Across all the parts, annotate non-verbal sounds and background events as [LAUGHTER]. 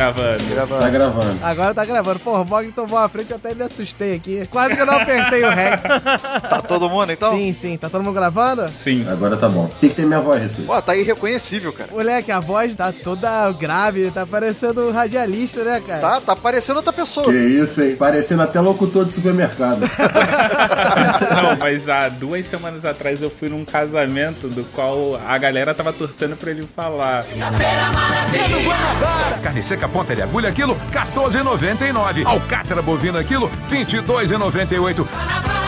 gravando. Gravando. Tá gravando. Agora tá gravando. Porra, o Bog tomou a frente, eu até me assustei aqui. Quase que eu não apertei o rec. Tá todo mundo então? Sim, sim. Tá todo mundo gravando? Sim. Agora tá bom. Tem que ter minha voz, Jesus. Pô, tá irreconhecível, cara. Moleque, a voz tá toda grave, tá parecendo um radialista, né, cara? Tá, tá parecendo outra pessoa. Que isso, hein? Parecendo até locutor de supermercado. [LAUGHS] Não, mas há duas semanas atrás eu fui num casamento do qual a galera tava torcendo pra ele falar. Carne seca ponta de agulha quilo 14,99. Alcatra bovina quilo 22,98.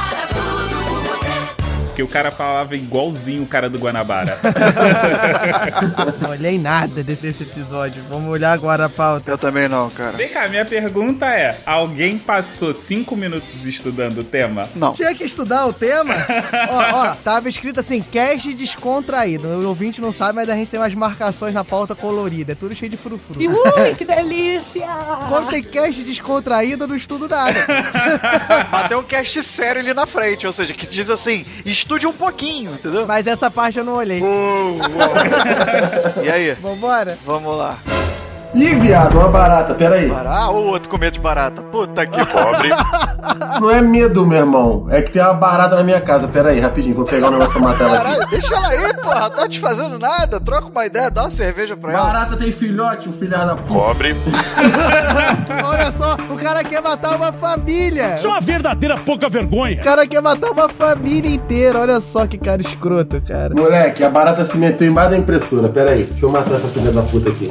Que o cara falava igualzinho o cara do Guanabara. [LAUGHS] Não olhei nada desse, desse episódio. Vamos olhar agora a pauta. Eu também não, cara. Vem cá, minha pergunta é: alguém passou cinco minutos estudando o tema? Não. Tinha que estudar o tema. [LAUGHS] ó, ó, tava escrito assim, cast descontraído. O ouvinte não sabe, mas a gente tem umas marcações na pauta colorida. É tudo cheio de frufru. Ui, que delícia! [LAUGHS] Quando tem cast descontraído, eu não estudo nada. Mas tem um cast sério ali na frente, ou seja, que diz assim, estude um pouquinho, entendeu? Mas essa parte eu não olhei. [LAUGHS] E aí? Vambora? Vamos lá. Ih, viado, uma barata, peraí. Parar ou o outro com medo de barata? Puta que pobre. Não é medo, meu irmão. É que tem uma barata na minha casa. Peraí, rapidinho, vou pegar o negócio pra matar ela aqui. Caralho, deixa ela aí, porra. Tá te fazendo nada. Troca uma ideia, dá uma cerveja pra ela. Barata tem filhote, o filho da puta. [LAUGHS] Olha só, o cara quer matar uma família. Isso é uma verdadeira pouca vergonha. O cara quer matar uma família inteira. Olha só que cara escroto, cara. Moleque, a barata se meteu embaixo da impressora. Peraí, deixa eu matar essa filha da puta aqui.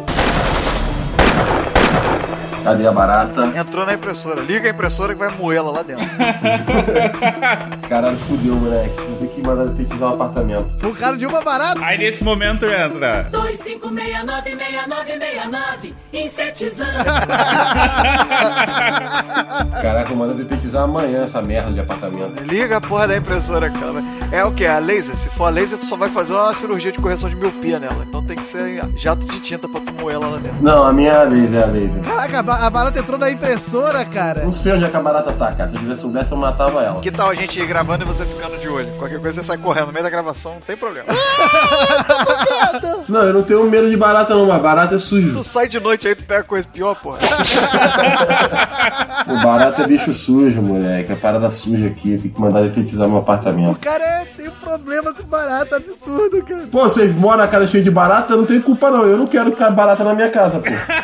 Cadê a barata? Entrou na impressora. Liga a impressora que vai moer ela lá dentro. [LAUGHS] Caralho, fudeu, moleque. Vou ter que mandar pesquisar um apartamento. O cara de uma barata. Aí nesse momento entra. 25696969 insetizando. [LAUGHS] Caraca, eu mando detetizar amanhã essa merda de apartamento. Liga a porra da impressora, cara. É o que? A laser? Se for a laser, tu só vai fazer uma cirurgia de correção de miopia nela. Então tem que ser jato de tinta pra tu moer ela lá dentro. Não, a minha é a laser, é a laser. Caraca, a ba- a barata entrou na impressora, cara. Não sei onde é que a barata tá, cara. Se eu tivesse soubesse, eu matava ela. Que tal a gente ir gravando e você ficando de olho? Qualquer coisa você sai correndo no meio da gravação, não tem problema. [LAUGHS] Não, eu não tenho medo de barata não, mas barata é sujo. tu sai de noite aí, tu pega coisa pior, porra. [LAUGHS] O barata é bicho sujo, moleque. É parada suja aqui. Tem que mandar detetizar meu O apartamento. cara é- problema com barata absurdo, cara. Pô, vocês moram na casa cheia de barata? Eu não tenho culpa não. Eu não quero ficar barata na minha casa, pô. [LAUGHS]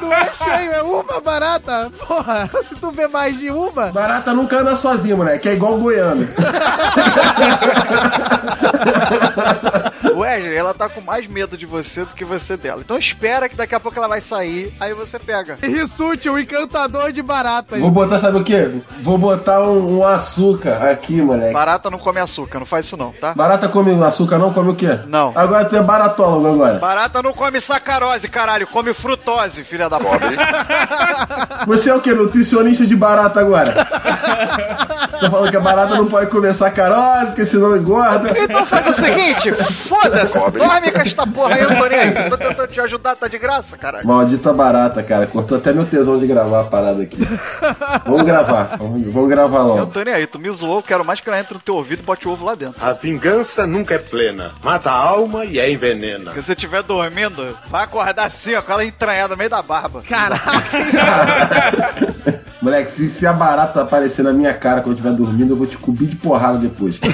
Não é cheio, é uma barata. Porra, se tu vê mais de uma. Barata nunca anda sozinha, moleque. É igual goiano. [LAUGHS] Wesley, ela tá com mais medo de você do que você dela. Então espera que daqui a pouco ela vai sair, aí você pega. Rissuti, o encantador de baratas. Vou botar, sabe o quê? Vou botar um, um açúcar aqui, moleque. Barata não come açúcar, não faz isso não, tá? Barata come açúcar, não come o quê? Não. Agora tu é baratólogo agora. Barata não come sacarose, caralho, come frutose, filha da pobre. [LAUGHS] Você é o quê? Nutricionista de barata agora? [LAUGHS] Tô falando que a barata não pode comer sacarose, porque senão engorda. Então faz o seguinte, [LAUGHS] foda-se, dorme com esta porra aí, eu tô nem aí. Tô tentando te ajudar, tá de graça, caralho. Maldita barata, cara. Cortou até meu tesão de gravar a parada aqui. Vamos gravar. Vamos, vamos gravar Eu logo. tô nem aí, tu me zoou, quero mais que ela entre no teu ouvido e bote o ovo lá dentro. A vingança nunca é plena. Mata a alma e a envenena. Se você estiver dormindo, vai acordar assim, ó, com ela entranhada no meio da barba. Caraca. [LAUGHS] Moleque, se, se a barata aparecer na minha cara quando eu estiver dormindo, eu vou te cobrir de porrada depois. [LAUGHS]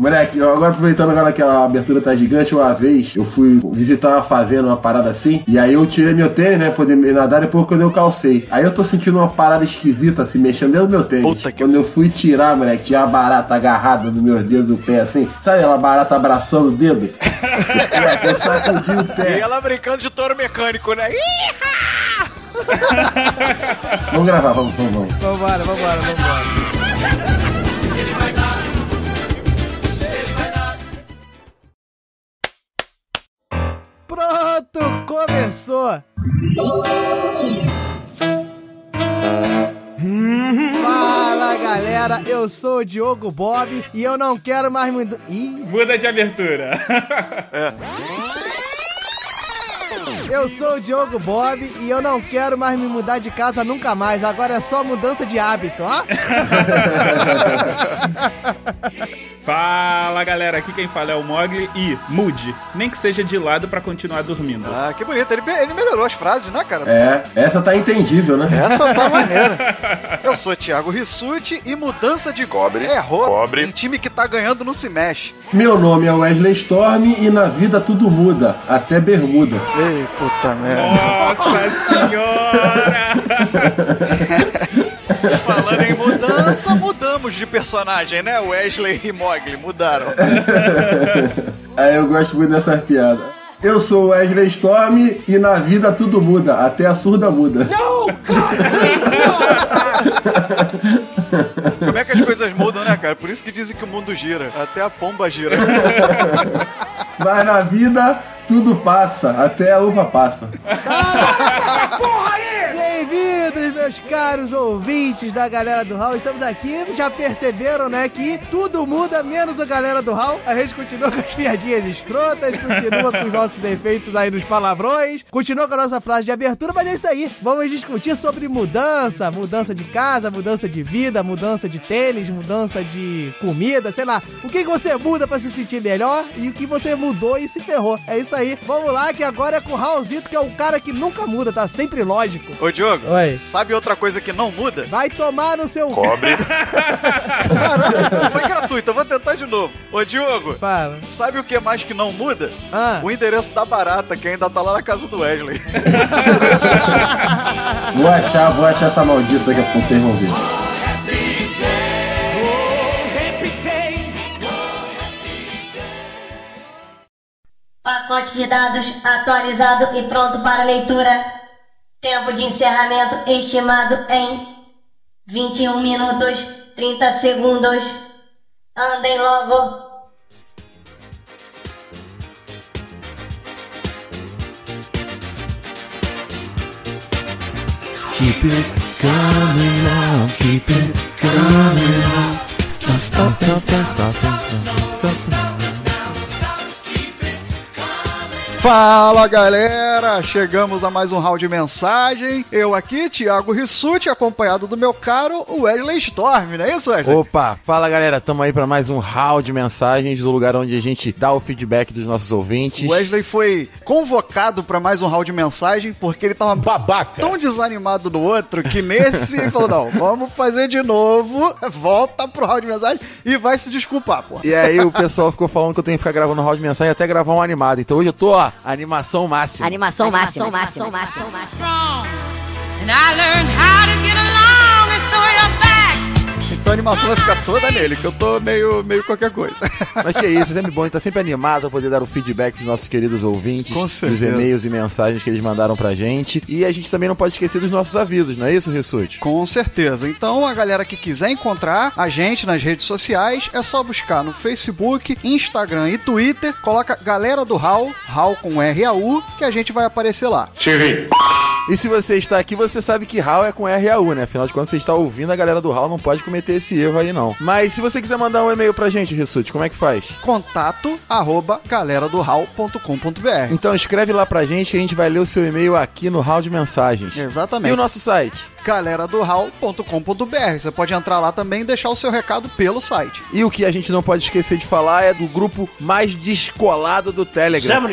Moleque, eu agora aproveitando agora que a abertura tá gigante, uma vez eu fui visitar uma fazenda, uma parada assim, e aí eu tirei meu tênis, né, poder nadar, depois quando eu calcei. Aí eu tô sentindo uma parada esquisita, assim, mexendo dentro do meu tênis. Puta que- Quando eu fui tirar, moleque, tinha a barata agarrada nos meus dedos do pé, assim. Sabe aquela barata abraçando o dedo? [LAUGHS] moleque, eu sacudi o E pé. ela brincando de touro mecânico, né? Vamos gravar, vamos, vamos, vamos. Vambora, vambora, vambora. Pronto, começou! Fala galera, eu sou o Diogo Bob e eu não quero mais mudar. Ih, Muda de abertura. [LAUGHS] eu sou o Diogo Bob e eu não quero mais me mudar de casa nunca mais. Agora é só mudança de hábito, ó. [LAUGHS] Fala galera, aqui quem fala é o Mogli e mude, nem que seja de lado pra continuar dormindo. Ah, que bonito. Ele, ele melhorou as frases, né, cara? É, essa tá entendível, né? Essa tá [LAUGHS] maneira. Eu sou Thiago Rissuti e mudança de cobre é. Cobre. Em time que tá ganhando não se mexe. Meu nome é Wesley Storm e na vida tudo muda, até bermuda. Ei, puta merda. Nossa senhora! [LAUGHS] Falando em mudança, mudamos de personagem, né? Wesley e Mogli mudaram. Aí [LAUGHS] eu gosto muito dessas piadas. Eu sou o Wesley Storm e na vida tudo muda, até a surda muda. [LAUGHS] Como é que as coisas mudam, né, cara? Por isso que dizem que o mundo gira. Até a pomba gira. [LAUGHS] Mas na vida tudo passa, até a uva passa. Bem-vindos, meus caros ouvintes da galera do Hall. Estamos aqui, já perceberam, né, que tudo muda, menos a galera do Hall. A gente continua [LAUGHS] com as piadinhas escrotas, continua com os nossos defeitos aí nos palavrões, continua com a nossa frase de abertura, mas é isso aí. Vamos discutir sobre mudança, mudança de casa, mudança de vida, mudança de tênis, mudança de comida, sei lá. O que, que você muda pra se sentir melhor e o que você mudou e se ferrou. É isso aí. Vamos lá, que agora é com o Raulzito, que é o cara que nunca muda, tá sempre lógico. Ô, Diogo, Oi. Sabe outra coisa que não muda? Vai tomar no seu. Cobre. Caralho, [LAUGHS] foi gratuito, eu vou tentar de novo. Ô, Diogo, Fala. sabe o que mais que não muda? Ah. O endereço da barata, que ainda tá lá na casa do Wesley. [LAUGHS] Vou achar, vou achar essa maldita daqui a pouco, vocês vão ver. Pacote de dados atualizado e pronto para leitura. Tempo de encerramento estimado em 21 minutos 30 segundos. Andem logo. Keep it coming on, keep it coming on. Don't stop, stop, stop, stop, stop, stop. Fala galera, chegamos a mais um round de mensagem. Eu aqui, Thiago Rissuti, acompanhado do meu caro Wesley Storm, não é isso, Wesley? Opa, fala galera, tamo aí pra mais um round de mensagens do lugar onde a gente dá o feedback dos nossos ouvintes. O Wesley foi convocado pra mais um round de mensagem porque ele tava Babaca. tão desanimado no outro que nesse ele falou: não, vamos fazer de novo, volta pro round de mensagem e vai se desculpar, pô. E aí o pessoal ficou falando que eu tenho que ficar gravando round de mensagem até gravar um animado. Então hoje eu tô, ó, animação máxima. Animação máxima. Animação máxima. And I learned Então a animação vai ficar toda nele, que eu tô meio, meio qualquer coisa. [LAUGHS] Mas que isso, é sempre bom, a gente tá sempre animado pra poder dar o feedback dos nossos queridos ouvintes, Com dos e-mails e mensagens que eles mandaram pra gente. E a gente também não pode esquecer dos nossos avisos, não é isso, Rissuti? Com certeza. Então, a galera que quiser encontrar a gente nas redes sociais, é só buscar no Facebook, Instagram e Twitter, coloca Galera do Hall, Hall com R-A-U, que a gente vai aparecer lá. E se você está aqui, você sabe que HAL é com RAU, né? Afinal de contas, você está ouvindo a galera do HAL, não pode cometer esse erro aí, não. Mas se você quiser mandar um e-mail pra gente, Rissuti, como é que faz? Contato arroba galeradohall.com.br. Então escreve lá pra gente que a gente vai ler o seu e-mail aqui no Hall de Mensagens. Exatamente. E o nosso site? galeradohall.com.br. Você pode entrar lá também e deixar o seu recado pelo site. E o que a gente não pode esquecer de falar é do grupo mais descolado do Telegram.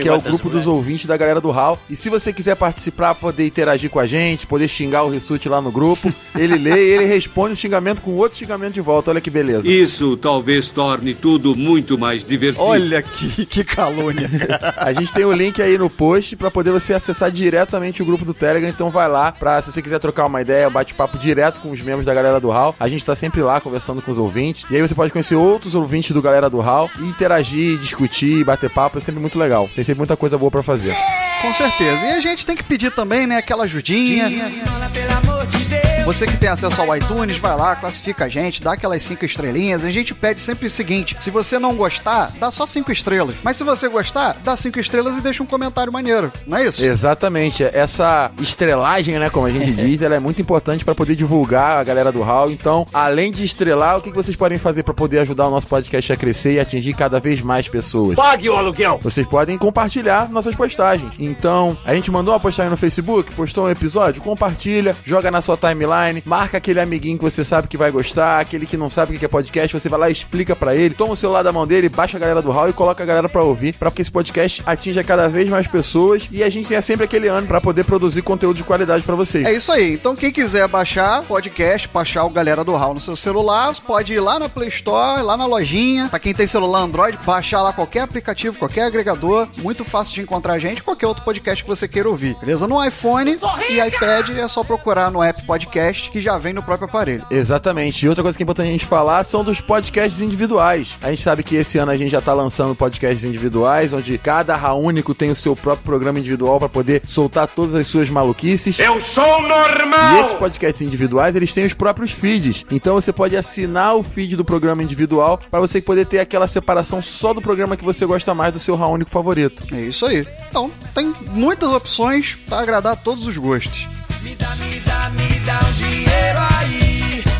Que é o grupo dos ouvintes da galera do HAL. E se você quiser participar, poder interagir com a gente, poder xingar o Rissuti lá no grupo, [LAUGHS] ele lê e ele responde o xingamento com outro xingamento de volta. Olha que beleza. Isso talvez torne tudo muito mais divertido. Olha que, que calúnia. [LAUGHS] A gente tem o link aí no post pra poder você acessar diretamente o grupo do Telegram. Então vai lá pra se você quiser trocar uma ideia, um bate-papo direto com os membros da galera do HAL. A gente tá sempre lá conversando com os ouvintes. E aí você pode conhecer outros ouvintes do galera do HAL e interagir, discutir, bater papo. É sempre muito legal. Tem sempre muita coisa boa pra fazer. Com certeza. E a gente tem que pedir também, né, aquela ajudinha. Você que tem acesso ao iTunes, vai lá, classifica a gente, dá aquelas cinco estrelinhas. A gente pede sempre o seguinte: se você não gostar, dá só cinco estrelas. Mas se você gostar, dá cinco estrelas e deixa um comentário maneiro. Não é isso? Exatamente. Essa estrelagem, né, como a gente [LAUGHS] diz, ela é muito importante pra poder divulgar a galera do HAL. Então, além de estrelar, o que que vocês podem fazer pra poder ajudar o nosso podcast a crescer e atingir cada vez mais pessoas? Pague o aluguel. Vocês podem compartilhar nossas postagens. Então, a gente mandou uma postagem no Facebook, postou um episódio, compartilha, joga na sua timeline, timeline, marca aquele amiguinho que você sabe que vai gostar, aquele que não sabe o que é podcast, você vai lá e explica pra ele, toma o celular da mão dele, baixa a galera do hall e coloca a galera pra ouvir, pra que esse podcast atinja cada vez mais pessoas e a gente tenha sempre aquele ano pra poder produzir conteúdo de qualidade pra vocês. É isso aí. Então, quem quiser baixar podcast, baixar o Galera do Hall no seu celular, pode ir lá na Play Store, lá na lojinha. Pra quem tem celular Android, baixar lá qualquer aplicativo, qualquer agregador. Muito fácil de encontrar a gente, qualquer outro podcast que você queira ouvir. Beleza? No iPhone e iPad é só procurar no app podcast que já vem no próprio aparelho. Exatamente. E outra coisa que é importante a gente falar são dos podcasts individuais. A gente sabe que esse ano a gente já tá lançando podcasts individuais, onde cada único tem o seu próprio programa individual pra poder soltar todas as suas maluquices. Eu sou normal! E esses podcasts individuais, eles têm os próprios feeds. Então você pode assinar o feed do programa individual pra você poder ter aquela separação só do programa que você gosta mais do seu único favorito. É isso aí. Então, tem muitas opções pra agradar a todos os gostos.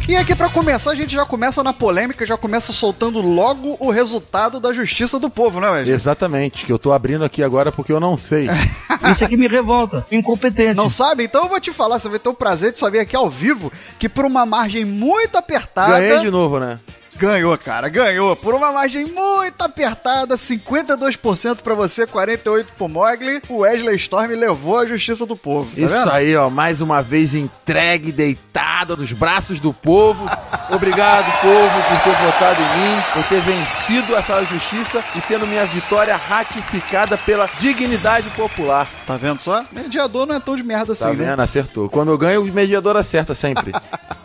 E aqui pra começar, a gente já começa na polêmica, já começa soltando logo o resultado da justiça do povo, né, velho? Exatamente, que eu tô abrindo aqui agora porque eu não sei. [LAUGHS] Isso aqui me revolta. Incompetente. Não sabe? Então eu vou te falar, você vai ter o prazer de saber aqui ao vivo que por uma margem muito apertada. Ganhei de novo, né? Ganhou, cara, ganhou. Por uma margem muito apertada, 52% pra você, 48% pro Mogli. O Wesley Storm levou a justiça do povo. Tá Isso vendo? aí, ó, mais uma vez entregue, deitado nos braços do povo. [LAUGHS] Obrigado, povo, por ter votado em mim, por ter vencido essa justiça e tendo minha vitória ratificada pela dignidade popular. Tá vendo só? Mediador não é tão de merda assim, Tá né? vendo? Acertou. Quando eu ganho, o mediador acerta sempre. [LAUGHS]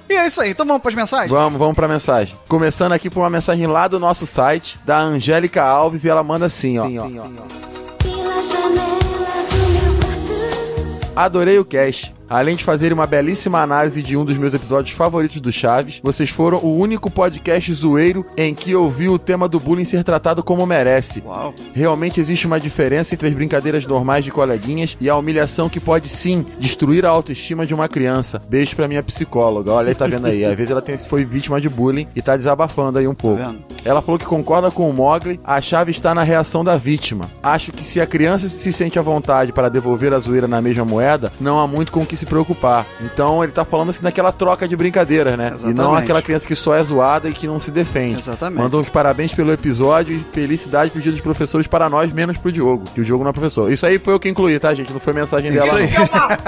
E é isso aí, então vamos pras mensagens? Vamos, vamos pra mensagem. Começando aqui por uma mensagem lá do nosso site, da Angélica Alves, e ela manda assim, ó. Adorei o cast. Além de fazer uma belíssima análise de um dos meus episódios favoritos do Chaves, vocês foram o único podcast zoeiro em que eu vi o tema do bullying ser tratado como merece. Uau. Realmente existe uma diferença entre as brincadeiras normais de coleguinhas e a humilhação que pode sim destruir a autoestima de uma criança. Beijo pra minha psicóloga. Olha aí, tá vendo aí? Às vezes ela tem, foi vítima de bullying e tá desabafando aí um pouco. vendo? Ela falou que concorda com o Mogli, a chave está na reação da vítima. Acho que se a criança se sente à vontade para devolver a zoeira na mesma moeda, não há muito com o que se preocupar. Então ele tá falando assim daquela troca de brincadeiras, né? E não Exatamente. aquela criança que só é zoada e que não se defende. Exatamente. Mandou os parabéns pelo episódio e felicidade pro dia dos professores para nós, menos pro Diogo. Que o Diogo não é professor. Isso aí foi eu que incluí, tá, gente? Não foi mensagem dela. aí.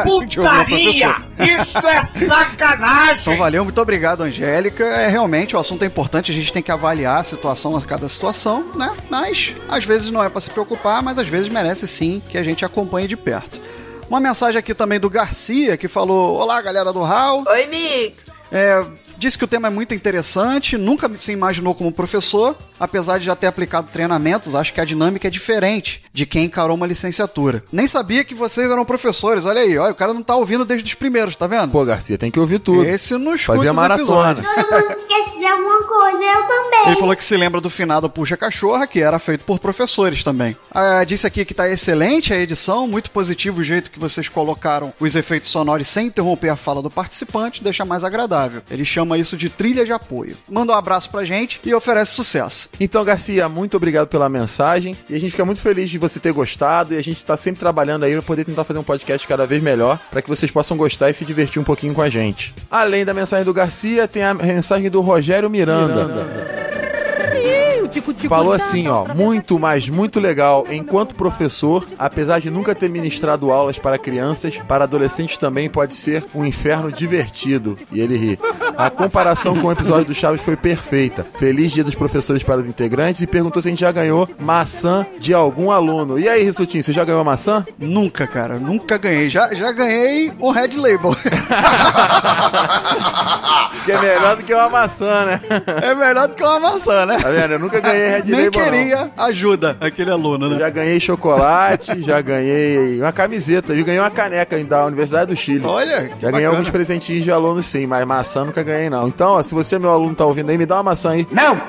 não. [LAUGHS] Diogo não é professor. Isso é sacanagem! Então valeu, muito obrigado, Angélica. É realmente o assunto é importante, a gente tem que avaliar a situação a cada situação, né? Mas às vezes não é pra se preocupar, mas às vezes merece sim que a gente acompanhe de perto. Uma mensagem aqui também do Garcia que falou: Olá, galera do Hall. Oi, Mix. É, disse que o tema é muito interessante, nunca se imaginou como professor, apesar de já ter aplicado treinamentos, acho que a dinâmica é diferente de quem encarou uma licenciatura. Nem sabia que vocês eram professores, olha aí, olha, o cara não tá ouvindo desde os primeiros, tá vendo? Pô, Garcia, tem que ouvir tudo. Esse não escuta Fazia maratona. Todo mundo esquece de alguma coisa, eu também. Ele falou que se lembra do finado Puxa Cachorra, que era feito por professores também. Ah, disse aqui que tá excelente a edição, muito positivo o jeito que vocês colocaram os efeitos sonoros sem interromper a fala do participante, deixa mais agradável. Ele chama isso de trilha de apoio. Manda um abraço pra gente e oferece sucesso. Então, Garcia, muito obrigado pela mensagem. E a gente fica muito feliz de você ter gostado. E a gente tá sempre trabalhando aí pra poder tentar fazer um podcast cada vez melhor, para que vocês possam gostar e se divertir um pouquinho com a gente. Além da mensagem do Garcia, tem a mensagem do Rogério Miranda. Falou assim, ó, muito, mas muito legal. Enquanto professor, apesar de nunca ter ministrado aulas para crianças, para adolescentes também pode ser um inferno divertido. E ele ri. A comparação com o episódio do Chaves foi perfeita. Feliz dia dos professores para os integrantes e perguntou se a gente já ganhou maçã de algum aluno. E aí, Rissutinho, você já ganhou maçã? Nunca, cara, nunca ganhei. Já, já ganhei um Red Label. Que é melhor do que uma maçã, né? é melhor do que uma maçã, né? Tá vendo? Eu nunca ganhei Red Nem Label, não. queria ajuda aquele aluno, né? Já ganhei chocolate, [LAUGHS] já ganhei uma camiseta, eu ganhei uma caneca da Universidade do Chile. Olha, Já ganhei bacana. alguns presentinhos de aluno sim, mas maçã nunca ganhei não. Então, ó, se você, meu aluno, tá ouvindo aí, me dá uma maçã aí. Não!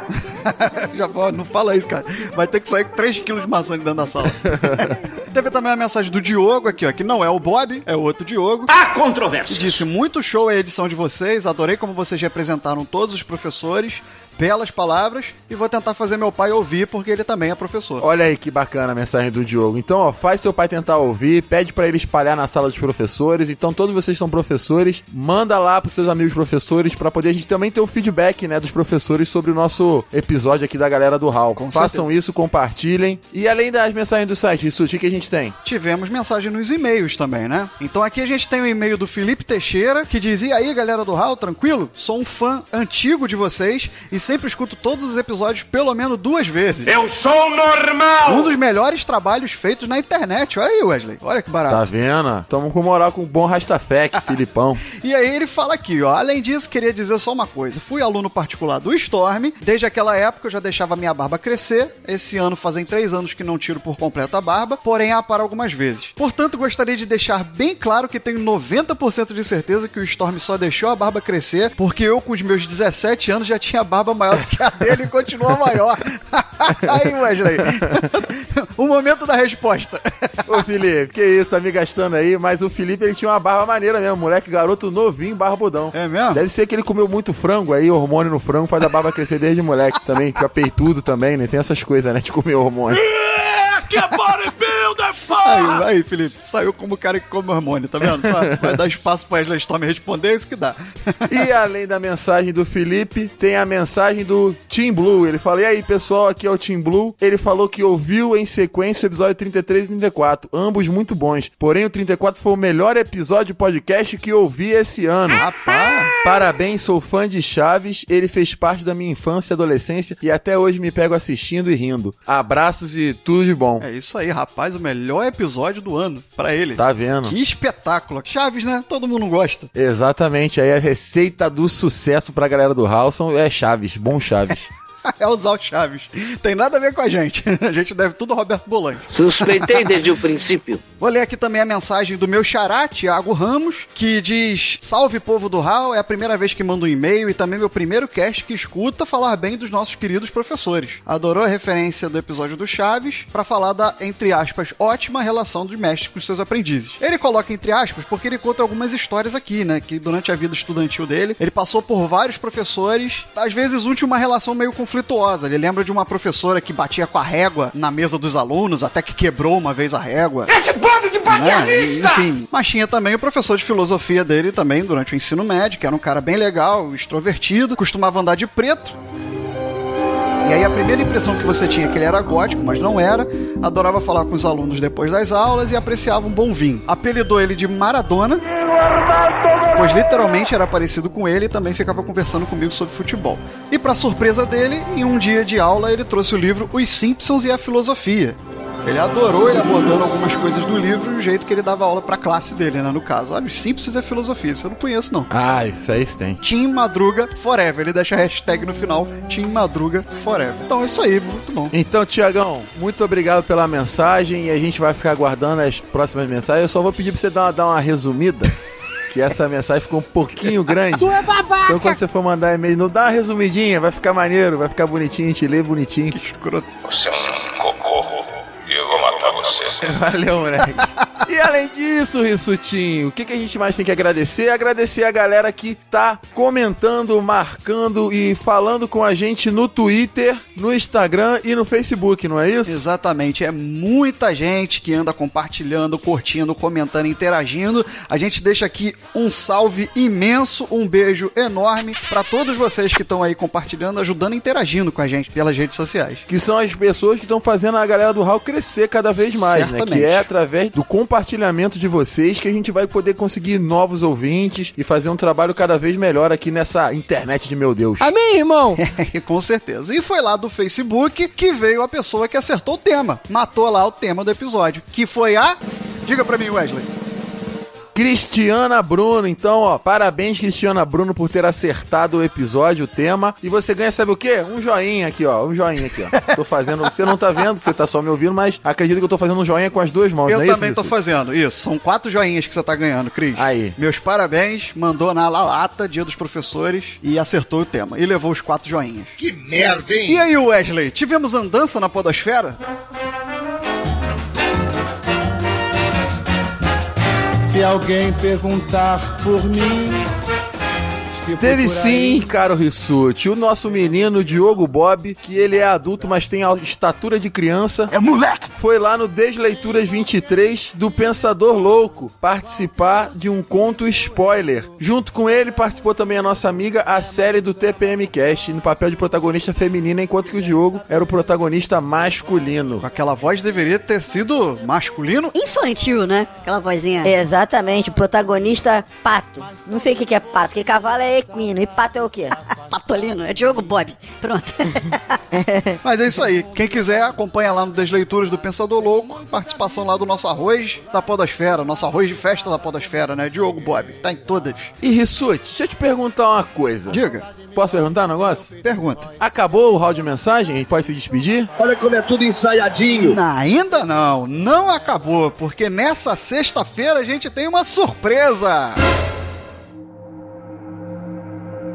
[LAUGHS] Já não fala isso, cara. Vai ter que sair com 3 quilos de maçã de dentro da sala. [LAUGHS] Teve também a mensagem do Diogo aqui, ó, que não é o Bob, é o outro Diogo. Há controvérsia! Disse muito show a edição de vocês, adorei como vocês representaram todos os professores. Belas palavras e vou tentar fazer meu pai ouvir, porque ele também é professor. Olha aí que bacana a mensagem do Diogo. Então, ó, faz seu pai tentar ouvir, pede pra ele espalhar na sala dos professores. Então, todos vocês são professores, manda lá pros seus amigos professores pra poder a gente também ter o feedback, né, dos professores sobre o nosso episódio aqui da galera do Hall. Façam isso, compartilhem. E além das mensagens do site, isso, o que a gente tem? Tivemos mensagem nos e-mails também, né? Então aqui a gente tem o e-mail do Felipe Teixeira, que dizia aí, galera do Hall, tranquilo? Sou um fã antigo de vocês e sempre escuto todos os episódios pelo menos duas vezes. Eu sou normal! Um dos melhores trabalhos feitos na internet. Olha aí, Wesley. Olha que barato. Tá vendo? Tamo com moral com o bom Rastafec, [LAUGHS] Filipão. E aí ele fala aqui, ó. Além disso, queria dizer só uma coisa. Fui aluno particular do Storm. Desde aquela época eu já deixava minha barba crescer. Esse ano fazem três anos que não tiro por completo a barba, porém a para algumas vezes. Portanto, gostaria de deixar bem claro que tenho 90% de certeza que o Storm só deixou a barba crescer porque eu, com os meus 17 anos, já tinha barba maior do que a dele e continua maior. [LAUGHS] aí, Wesley. o [LAUGHS] momento da resposta. Ô, Felipe, que isso, tá me gastando aí, mas o Felipe ele tinha uma barba maneira mesmo, moleque garoto novinho, barbudão. É mesmo? Deve ser que ele comeu muito frango aí, hormônio no frango faz a barba crescer desde moleque também, fica peitudo também, né? Tem essas coisas, né, de comer hormônio. [LAUGHS] Que é bodybuilder, Aí, aí, Felipe, saiu como o cara que come hormônio, tá vendo? Só vai dar espaço pra Wesley Storm responder, é isso que dá. E além da mensagem do Felipe, tem a mensagem do Team Blue. Ele fala: E aí, pessoal, aqui é o Team Blue. Ele falou que ouviu em sequência o episódio 33 e 34, ambos muito bons. Porém, o 34 foi o melhor episódio de podcast que ouvi esse ano. Rapaz! Parabéns, sou fã de Chaves. Ele fez parte da minha infância e adolescência e até hoje me pego assistindo e rindo. Abraços e tudo de bom. É isso aí, rapaz, o melhor episódio do ano pra ele. Tá vendo? Que espetáculo. Chaves, né? Todo mundo gosta. Exatamente, aí a receita do sucesso pra galera do Halson é Chaves, bom Chaves. [LAUGHS] [LAUGHS] é usar o Chaves. Tem nada a ver com a gente. [LAUGHS] A gente deve tudo ao Roberto Bolanho. Suspeitei [LAUGHS] desde o princípio. Vou ler aqui também a mensagem do meu xará, Thiago Ramos, que diz: Salve povo do Hall, é a primeira vez que mando um e-mail e também meu primeiro cast que escuta falar bem dos nossos queridos professores. Adorou a referência do episódio do Chaves para falar da, entre aspas, ótima relação dos mestres com seus aprendizes. Ele coloca entre aspas porque ele conta algumas histórias aqui, né? Que durante a vida estudantil dele, ele passou por vários professores, às vezes um tinha uma relação meio conflituosa. Ele lembra de uma professora que batia com a régua na mesa dos alunos, até que quebrou uma vez a régua. Esse bando de Né? Enfim, mas tinha também o professor de filosofia dele também durante o ensino médio, que era um cara bem legal, extrovertido, costumava andar de preto. E aí a primeira impressão que você tinha é que ele era gótico, mas não era. Adorava falar com os alunos depois das aulas e apreciava um bom vinho. Apelidou ele de Maradona, pois literalmente era parecido com ele e também ficava conversando comigo sobre futebol. E para surpresa dele, em um dia de aula ele trouxe o livro Os Simpsons e a Filosofia. Ele adorou ele abordando algumas coisas do livro e o jeito que ele dava aula pra classe dele, né? No caso, olha, os Simpsons a filosofia, isso eu não conheço, não. Ah, isso aí tem. Team Madruga Forever. Ele deixa a hashtag no final, Team Madruga Forever. Então é isso aí, muito bom. Então, Tiagão, muito obrigado pela mensagem e a gente vai ficar aguardando as próximas mensagens. Eu só vou pedir pra você dar uma, dar uma resumida. [LAUGHS] Que essa mensagem ficou um pouquinho grande. Tu é babaca! Então, quando você for mandar e-mail, não dá uma resumidinha, vai ficar maneiro, vai ficar bonitinho, a gente lê bonitinho. Que escroto. Você é um você. Valeu, moleque. E além disso, Rissutinho, o que, que a gente mais tem que agradecer? Agradecer a galera que tá comentando, marcando e falando com a gente no Twitter, no Instagram e no Facebook, não é isso? Exatamente, é muita gente que anda compartilhando, curtindo, comentando, interagindo. A gente deixa aqui um salve imenso, um beijo enorme pra todos vocês que estão aí compartilhando, ajudando e interagindo com a gente pelas redes sociais. Que são as pessoas que estão fazendo a galera do Hall crescer cada vez mais, né? Certamente. Que é através do compartilhamento de vocês que a gente vai poder conseguir novos ouvintes e fazer um trabalho cada vez melhor aqui nessa internet de meu Deus. Amém, irmão? [LAUGHS] Com certeza. E foi lá do Facebook que veio a pessoa que acertou o tema. Matou lá o tema do episódio. Que foi a. Diga pra mim, Wesley. Cristiana Bruno. Então, ó, parabéns, Cristiana Bruno, por ter acertado o episódio, o tema. E você ganha, sabe o quê? Um joinha aqui, ó. Um joinha aqui, ó. Tô fazendo. Você não tá vendo, você tá só me ouvindo, mas acredito que eu tô fazendo um joinha com as duas mãos, Eu não é também isso, tô fazendo. Isso, são quatro joinhas que você tá ganhando, Cris. Aí. Meus parabéns, mandou na lata, dia dos professores, e acertou o tema. E levou os quatro joinhas. Que merda, hein? E aí, Wesley, tivemos andança na podosfera? Se alguém perguntar por mim, Teve por sim, caro Rissuti, o nosso menino Diogo Bob, que ele é adulto, mas tem a estatura de criança. É moleque! Foi lá no Desleituras 23 do Pensador Louco participar de um conto spoiler. Junto com ele participou também a nossa amiga, a série do TPM Cast, no papel de protagonista feminina, enquanto que o Diogo era o protagonista masculino. Aquela voz deveria ter sido masculino. Infantil, né? Aquela vozinha. Exatamente, o protagonista pato. Não sei o que que é pato, que cavalo é equino e pato é o quê? Patolino, é Diogo Bob. Pronto. [LAUGHS] Mas é isso aí. Quem quiser, acompanha lá no Desleituras do Pensador Louco. Participação lá do nosso arroz da Podosfera. Nosso arroz de festa da Podosfera, né? Diogo Bob. Tá em todas. E Rissuti, deixa eu te perguntar uma coisa. Diga. Posso perguntar um negócio? Pergunta. Acabou o round de mensagem? A gente pode se despedir? Olha como é tudo ensaiadinho. Não, ainda não. Não acabou. Porque nessa sexta-feira a gente tem uma surpresa.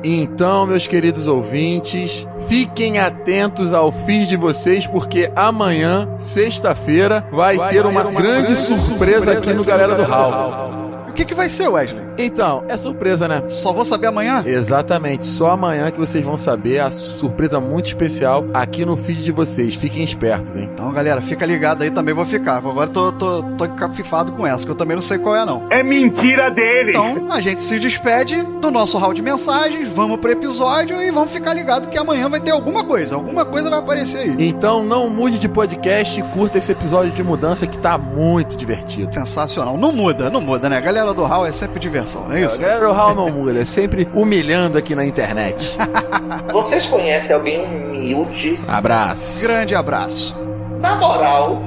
Então, meus queridos ouvintes, fiquem atentos ao feed de vocês, porque amanhã, sexta-feira, vai, ter uma, grande, surpresa, aqui no Galera do Hall. O que, que vai ser, Wesley? Então, é surpresa, né? Só vou saber amanhã? Exatamente, só amanhã que vocês vão saber a surpresa muito especial aqui no feed de vocês. Fiquem espertos, hein? Então, galera, fica ligado aí, também vou ficar. Agora tô, tô, tô encafifado com essa, que eu também não sei qual é, não. É mentira dele. Então, a gente se despede do nosso round de mensagens, vamos pro episódio e vamos ficar ligado que amanhã vai ter alguma coisa. Alguma coisa vai aparecer aí. Então, não mude de podcast e curta esse episódio de mudança que tá muito divertido. Sensacional. Não muda, não muda, né? A galera do Hall é sempre diversão, não é isso? A galera do Hall não muda, é sempre humilhando aqui na internet. [LAUGHS] Vocês conhecem alguém humilde? Abraço. Grande abraço. Na moral.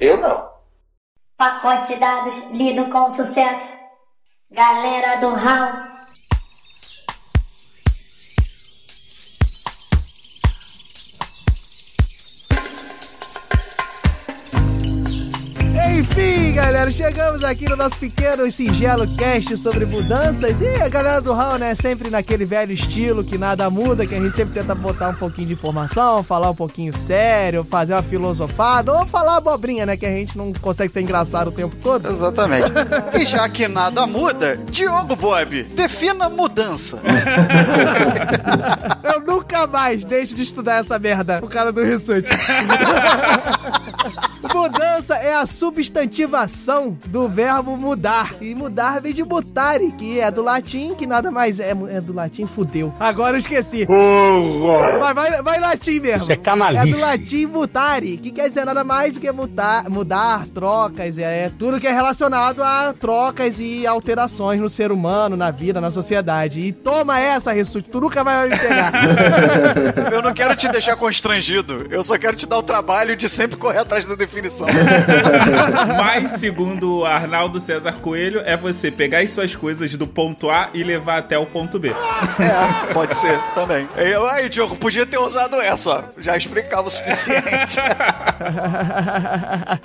Eu não. Pacote de dados lido com sucesso. Galera do Hall. Enfim, galera, chegamos aqui no nosso pequeno e singelo cast sobre mudanças. E a galera do Hall, né, sempre naquele velho estilo que nada muda, que a gente sempre tenta botar um pouquinho de informação, falar um pouquinho sério, fazer uma filosofada, ou falar abobrinha, né, que a gente não consegue ser engraçado o tempo todo. Exatamente. e já que nada muda, Diogo Bob, defina mudança. [LAUGHS] Eu nunca mais deixo de estudar essa merda, o cara do Rissuti. [LAUGHS] Mudança é a substantivação do verbo mudar. E mudar vem de mutare, que é do latim, que nada mais é. É do latim, fudeu. Agora eu esqueci. Vai, vai, vai latim mesmo. Isso é canalice. É do latim mutare, que quer dizer nada mais do que mutar, mudar, trocas, é, é tudo que é relacionado a trocas e alterações no ser humano, na vida, na sociedade. E toma essa, Rissuti, tu nunca vai me pegar. [LAUGHS] Eu não quero te deixar constrangido. Eu só quero te dar o trabalho de sempre correr atrás da definição. [LAUGHS] Mas, segundo o Arnaldo César Coelho, é você pegar as suas coisas do ponto A e levar até o ponto B. É, pode ser também. Eu, aí, Diogo, podia ter usado essa, ó. Já explicava o suficiente. [LAUGHS]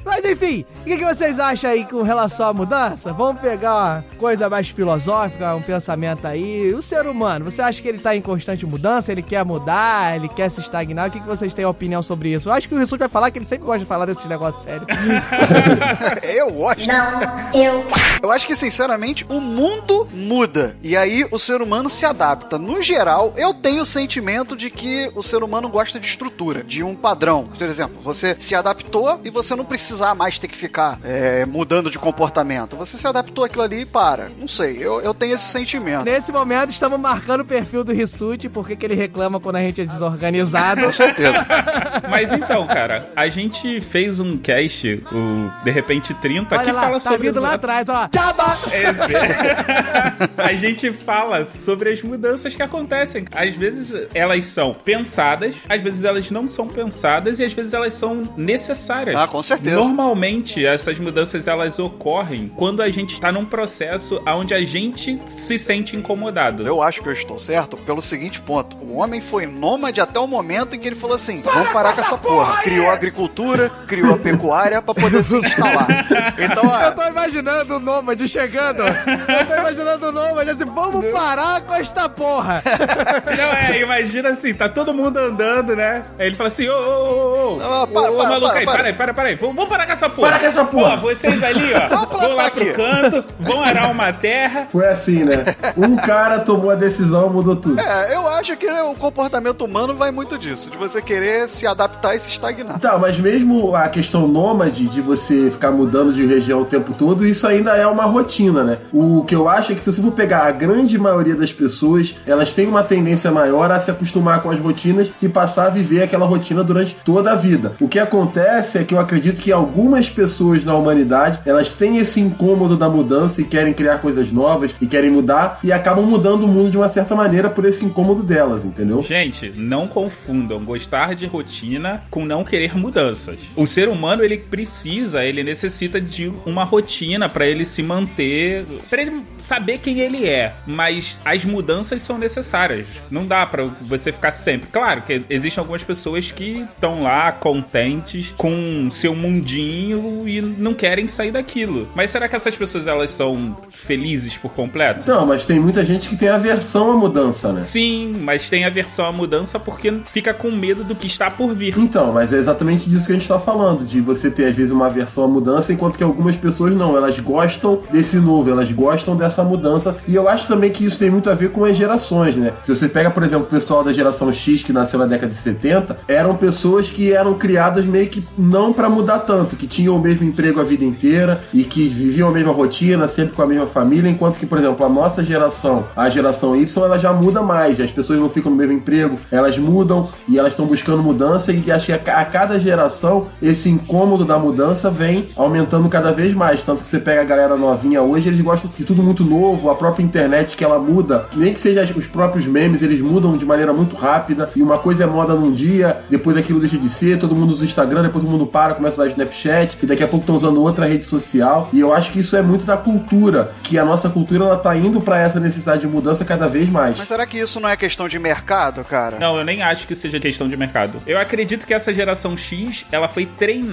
Mas enfim, o que, que vocês acham aí com relação à mudança? Vamos pegar uma coisa mais filosófica, um pensamento aí. O ser humano, você acha que ele tá em constante mudança? Ele quer mudar? Ele quer se estagnar? O que, que vocês têm opinião sobre isso? Eu acho que o Rissuti vai falar que ele sempre gosta de falar desses negócios sérios. [LAUGHS] eu gosto. Não, eu. Eu acho que, sinceramente, o mundo muda. E aí o ser humano se adapta. No geral, eu tenho o sentimento de que o ser humano gosta de estrutura, de um padrão. Por exemplo, você se adaptou e você não precisar mais ter que ficar é, mudando de comportamento. Você se adaptou àquilo ali e para. Não sei, eu, eu tenho esse sentimento. Nesse momento, estamos marcando o perfil do Rissuti, porque que ele reclama quando a gente é desorganizado. Com certeza. [LAUGHS] Mas então, cara, a gente fez um cast, o De Repente 30, Olha que lá, fala tá sobre... vindo lá atrás, ó. Jabba! [LAUGHS] Esse- a gente fala sobre as mudanças que acontecem. Às vezes elas são pensadas, às vezes elas não são pensadas e às vezes elas são necessárias. Ah, com certeza. Normalmente essas mudanças elas ocorrem quando a gente está num processo onde a gente se sente incomodado. Eu acho que eu estou certo pelo seguinte ponto. O homem foi nômade até o momento em que ele falou assim: vamos parar com essa porra. Criou a agricultura, criou a agropecuária pra poder se instalar. [LAUGHS] Então, Eu ó, tô imaginando o Nômade chegando. Eu tô imaginando o Nômade assim, vamos parar com esta porra. [LAUGHS] Não, é, imagina assim, tá todo mundo andando, né? Aí ele fala assim, ô, ô, ô, ô, Não, ô, para, ô, para, maluco para, aí, para. para aí, para, para aí, vamos, vamos parar com essa porra. Para com essa porra. Ó, vocês ali, ó, Vamos vão lá plantar pro aqui. canto, vão arar uma terra. Foi assim, né? Um cara tomou a decisão, mudou tudo. é, eu acho que o comportamento humano vai muito disso, de você querer se adaptar e se estagnar. Tá, mas mesmo a questão nômade de você ficar mudando de região o tempo todo, isso ainda é uma rotina, né? O que eu acho é que se você for pegar a grande maioria das pessoas, elas têm uma tendência maior a se acostumar com as rotinas e passar a viver aquela rotina durante toda a vida. O que acontece é que eu acredito que algumas pessoas na humanidade, elas têm esse incômodo da mudança e querem criar coisas novas e querem mudar e acabam mudando o mundo de uma certa maneira por esse incômodo delas, entendeu? Gente, não confundam gostar de rotina com não querer mudanças. O ser humano, ele precisa, ele necessita de uma rotina pra ele se manter, pra ele saber quem ele é. Mas as mudanças são necessárias. Não dá pra você ficar sempre. Claro que existem algumas pessoas que estão lá contentes com seu mundinho e não querem sair daquilo. Mas será que essas pessoas elas são felizes por completo? Não, mas tem muita gente que tem aversão à mudança, né? Sim, mas tem aversão à mudança porque fica com medo do que está por vir. Então, mas é exatamente disso que a gente tá falando, de você ter às vezes uma aversão à mudança, enquanto que algumas pessoas não, elas gostam desse novo, elas gostam dessa mudança, e eu acho também que isso tem muito a ver com as gerações, né? Se você pega, por exemplo, o pessoal da geração X que nasceu na década de 70, eram pessoas que eram criadas meio que não pra mudar tanto, que tinham o mesmo emprego a vida inteira e que viviam a mesma rotina, sempre com a mesma família, enquanto que, por exemplo, a nossa geração, a geração Y, ela já muda mais, as pessoas não ficam no mesmo emprego, elas mudam e elas estão buscando mudança e acho que a cada geração esse incômodo da mudança vem aumentando cada vez mais, tanto que você pega a galera novinha hoje, eles gostam de tudo muito novo, a própria internet que ela muda, nem que seja os próprios memes, eles mudam de maneira muito rápida e uma coisa é moda num dia, depois aquilo deixa de ser, todo mundo usa o Instagram, depois todo mundo para, começa a usar Snapchat, e daqui a pouco estão usando outra rede social, e eu acho que isso é muito da cultura, que a nossa cultura ela tá indo para essa necessidade de mudança cada vez mais. Mas será que isso não é questão de mercado, cara? Não, eu nem acho que seja questão de mercado. Eu acredito que essa geração X, ela foi treinada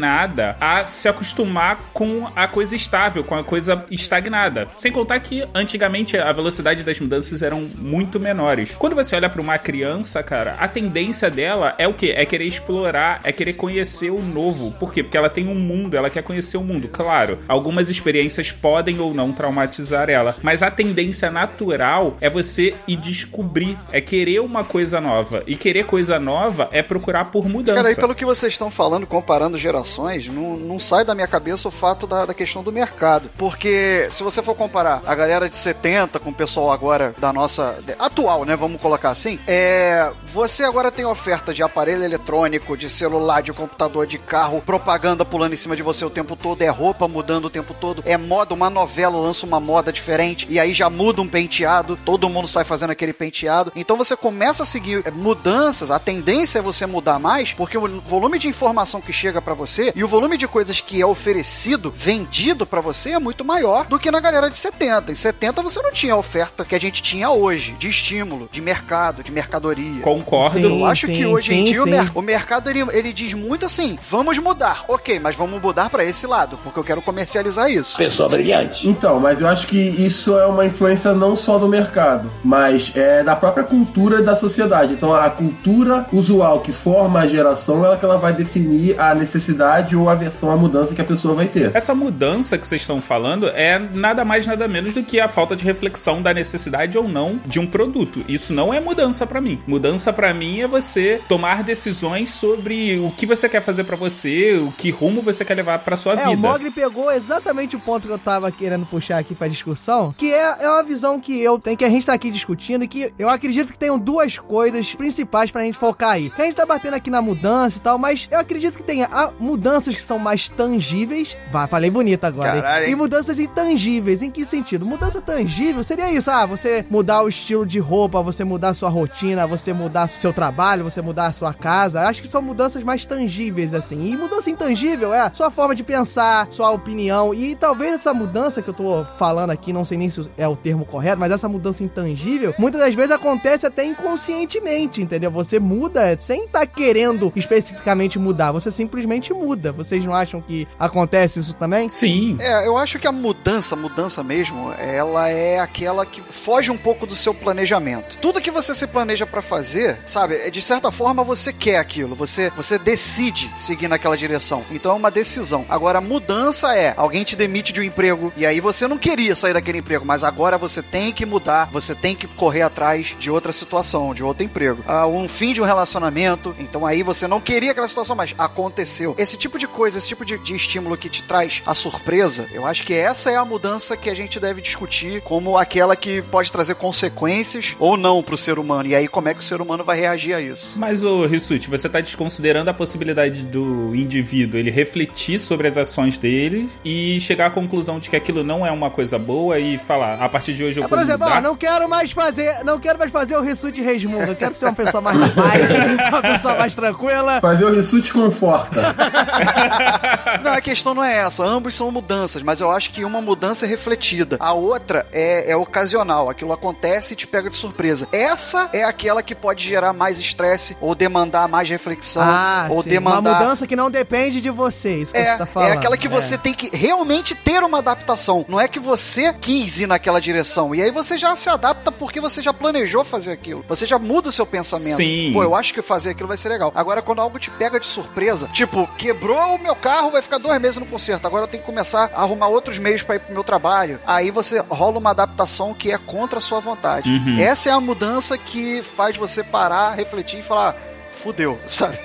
a se acostumar com a coisa estável, com a coisa estagnada. Sem contar que antigamente a velocidade das mudanças eram muito menores. Quando você olha para uma criança, cara, a tendência dela é o quê? É querer explorar, é querer conhecer o novo. Por quê? Porque ela tem um mundo, ela quer conhecer o mundo. Claro, algumas experiências podem ou não traumatizar ela, mas a tendência natural é você ir descobrir, é querer uma coisa nova. E querer coisa nova é procurar por mudança. Cara, aí pelo que vocês estão falando, comparando gerações, não, não sai da minha cabeça o fato da, da questão do mercado. Porque se você for comparar a galera de 70 com o pessoal agora da nossa. atual, né? Vamos colocar assim. É. Você agora tem oferta de aparelho eletrônico, de celular, de computador, de carro, propaganda pulando em cima de você o tempo todo, é roupa mudando o tempo todo, é moda, uma novela lança uma moda diferente, e aí já muda um penteado, todo mundo sai fazendo aquele penteado. Então você começa a seguir é, mudanças, a tendência é você mudar mais, porque o volume de informação que chega pra você e o volume de coisas que é oferecido, vendido pra você é muito maior do que na galera de 70. Em 70 você não tinha a oferta que a gente tinha hoje, de estímulo, de mercado, de mercadoria. Concordo. Eu acho que sim, hoje em sim, dia o, sim. mer- o mercado ele, ele diz muito assim: vamos mudar, ok, mas vamos mudar pra esse lado, porque eu quero comercializar isso. Pessoa brilhante. Então, mas eu acho que isso é uma influência não só do mercado, mas é da própria cultura da sociedade. Então, a cultura usual que forma a geração, ela que ela vai definir a necessidade ou a versão à mudança que a pessoa vai ter. Essa mudança que vocês estão falando é nada mais nada menos do que a falta de reflexão da necessidade ou não de um produto. Isso não é mudança pra mim. Mudança pra mim é você tomar decisões sobre o que você quer fazer pra você, o que rumo você quer levar pra sua É, o vida. Mogli pegou exatamente o ponto que eu tava querendo puxar aqui pra discussão, que é, é uma visão que eu tenho, que a gente tá aqui discutindo e que eu acredito que tenham duas coisas principais pra gente focar aí. Que a gente tá batendo aqui na mudança e tal, mas eu acredito que tenha ah, mudanças que são mais tangíveis. Vá, falei bonito agora. Caralho? E mudanças intangíveis. Em que sentido? Mudança tangível seria isso, ah, você mudar o estilo de roupa, você mudar a sua rotina, você mudar seu trabalho, você mudar a sua casa. Acho que são mudanças mais tangíveis, assim. E mudança intangível é a sua forma de pensar, sua opinião. E talvez essa mudança que eu tô falando aqui, não sei nem se é o termo correto, mas essa mudança intangível, muitas das vezes acontece até inconscientemente, entendeu? Você muda sem estar querendo especificamente mudar, você simplesmente muda. Vocês não acham que acontece isso também? Sim. É, eu acho que a mudança, mudança mesmo, ela é aquela que foge um pouco do seu planejamento. Tudo que você se planeja pra fazer, sabe, é de certa forma você quer aquilo, você, você decide seguir naquela direção. Então é uma decisão. Agora, a mudança é alguém te demite de um emprego e aí você não queria sair daquele emprego, mas agora você tem que mudar, você tem que correr atrás de outra situação, de outro emprego. Ah, um fim de um relacionamento, então aí você não queria aquela situação, mas aconteceu. Esse tipo de coisa, esse tipo de, de estímulo que te traz a surpresa, eu acho que essa é a mudança que a gente deve discutir como aquela que pode trazer consequências ou não pro ser humano. E aí como é que o ser humano vai reagir a isso? Mas, ô Rissuti, você tá desconsiderando a possibilidade do indivíduo ele refletir sobre as ações dele e chegar à conclusão de que aquilo não é uma coisa boa e falar, a partir de hoje eu É, por vou exemplo, mudar. ó, não quero mais fazer, não quero mais fazer o Rissuti Resmundo. Eu quero ser uma pessoa mais [LAUGHS] paz, uma pessoa mais tranquila. Fazer o Rissuti conforta. [LAUGHS] Não, a questão não é essa. Ambos são mudanças, mas eu acho que uma mudança é refletida. A outra é, é ocasional. Aquilo acontece e te pega de surpresa. Essa é aquela que pode gerar mais estresse ou demandar mais reflexão Ah, ou sim. demandar. Uma mudança que não depende de você, isso que É, você tá falando. é aquela que você tem que realmente ter uma adaptação. Não é que você quis ir naquela direção. E aí você já se adapta porque você já planejou fazer aquilo. Você já muda o seu pensamento. Sim. Pô, eu acho que fazer aquilo vai ser legal. Agora, quando algo te pega de surpresa, tipo, quebrou o meu carro, vai ficar dois meses no conserto. Agora eu tenho que começar a arrumar outros meios para ir pro meu trabalho. Aí você rola uma adaptação que é contra a sua vontade. Uhum. Essa é a mudança que faz você parar, refletir e falar. Fudeu, [LAUGHS] sabe?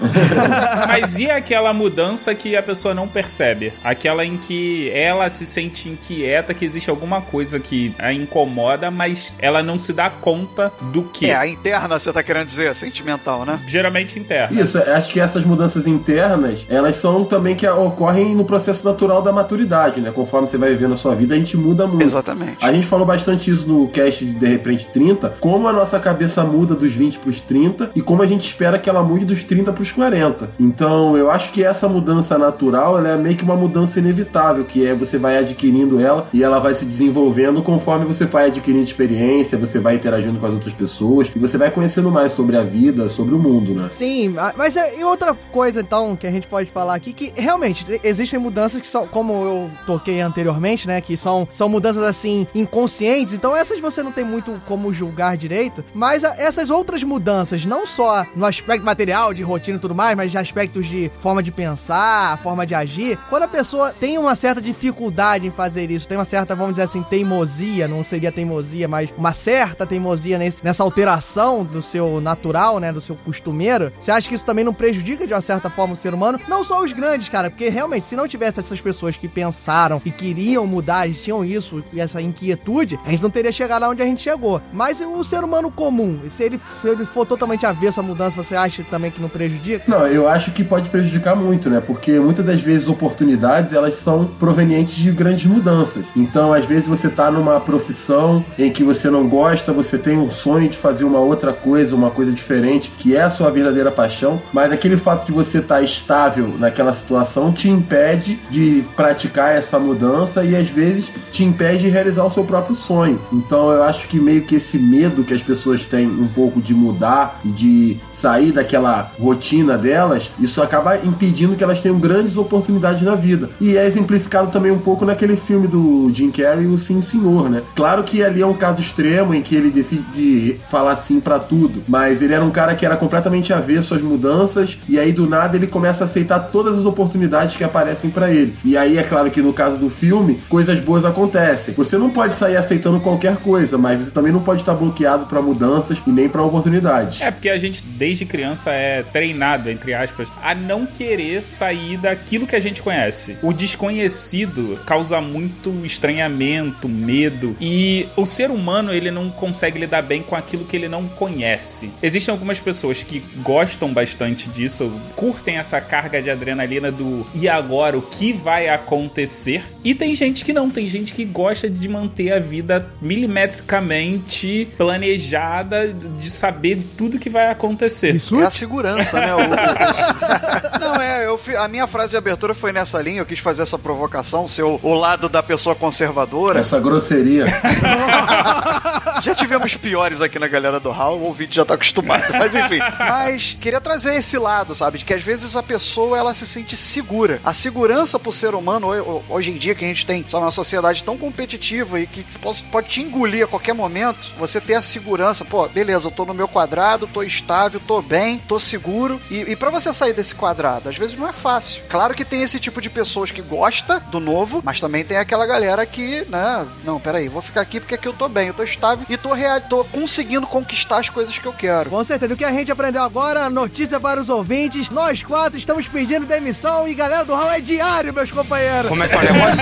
[LAUGHS] Mas e aquela mudança que a pessoa não percebe? Aquela em que ela se sente inquieta, que existe alguma coisa que a incomoda, mas ela não se dá conta do que. É, a interna, você tá querendo dizer, sentimental, né? Geralmente interna. Isso, acho que essas mudanças internas, elas são também que ocorrem no processo natural da maturidade, né? Conforme você vai vivendo a sua vida, a gente muda muito. Exatamente. A gente falou bastante isso no cast de De Repente 30, como a nossa cabeça muda dos 20 pros 30 e como a gente espera que ela mude dos 30 pros 40. Então, eu acho que essa mudança natural, ela é meio que uma mudança inevitável, que é você vai adquirindo ela e ela vai se desenvolvendo conforme você vai adquirindo experiência, você vai interagindo com as outras pessoas e você vai conhecendo mais sobre a vida, sobre o mundo, né? Sim, mas é, e outra coisa então que a gente pode falar aqui que realmente te- existem mudanças que são, como eu toquei anteriormente, né, que são, são mudanças assim inconscientes, então essas você não tem muito como julgar direito, mas essas outras mudanças, não só no aspecto material, de rotina e tudo mais, mas de aspectos de forma de pensar, forma de agir, quando a pessoa tem uma certa dificuldade em fazer isso, tem uma certa, vamos dizer assim, teimosia, não seria teimosia, mas uma certa teimosia nesse, nessa alteração do seu natural, né, do seu costumeiro, você acha que isso também não prejudica de uma certa forma o ser humano? Não só os grandes, cara, porque realmente, se não tivesse essas pessoas que pensaram e queriam mudar, eles tinham isso e essa inquietude, a gente não teria chegado lá onde a gente chegou. Mas o ser humano comum, se ele, se ele for totalmente avesso à mudança, você acha também que não prejudica? Não, eu acho que pode prejudicar muito, né? Porque muitas das vezes oportunidades elas são provenientes de grandes mudanças. Então, às vezes você tá numa profissão em que você não gosta, você tem um sonho de fazer uma outra coisa, uma coisa diferente, que é a sua verdadeira paixão, mas aquele fato de você estar estável naquela situação te impede de praticar essa mudança e às vezes te impede de realizar o seu próprio sonho. Então, eu acho que meio que esse medo que as pessoas têm um pouco de mudar e de sair daquela rotina delas, isso acaba impedindo que elas tenham grandes oportunidades na vida. E é exemplificado também um pouco naquele filme do Jim Carrey, o Sim Senhor, né? Claro que ali é um caso extremo em que ele decide falar sim pra tudo, mas ele era um cara que era completamente avesso às mudanças e aí do nada ele começa a aceitar todas as oportunidades que aparecem pra ele. E aí é claro que no caso do filme, coisas boas acontecem. Você não pode sair aceitando qualquer coisa, mas você também não pode estar bloqueado pra mudanças e nem pra oportunidades. É porque a gente, desde criança, é treinado, entre aspas, a não querer sair daquilo que a gente conhece. O desconhecido causa muito estranhamento, medo. E o ser humano, ele não consegue lidar bem com aquilo que ele não conhece. Existem algumas pessoas que gostam bastante disso, curtem essa carga de adrenalina do e agora, o que vai acontecer? E tem gente que não, tem gente que gosta de manter a vida milimetricamente planejada, de saber tudo que vai acontecer. É a segurança, né? O- [LAUGHS] o- Não, é, eu, a minha frase de abertura foi nessa linha, eu quis fazer essa provocação, ser o, o lado da pessoa conservadora. Essa grosseria. [LAUGHS] Já tivemos piores aqui na galera do Hall, o ouvinte já tá acostumado, [LAUGHS] mas enfim. Mas queria trazer esse lado, sabe? De que às vezes a pessoa ela se sente segura. A segurança pro ser humano, ho- hoje em dia, que a gente tem sabe, uma sociedade tão competitiva e que pode, pode te engolir a qualquer momento, você ter a segurança, pô, beleza, eu tô no meu quadrado, tô estável, tô bem, tô seguro. E, e para você sair desse quadrado, às vezes não é fácil. Claro que tem esse tipo de pessoas que gosta do novo, mas também tem aquela galera que, né, não, peraí, vou ficar aqui porque aqui eu tô bem, eu tô estável e tô, rea- tô conseguindo conquistar as coisas que eu quero. Com certeza. O que a gente aprendeu agora, notícia para os ouvintes. Nós quatro estamos pedindo demissão e galera do Hall é diário, meus companheiros. Como é que é o negócio?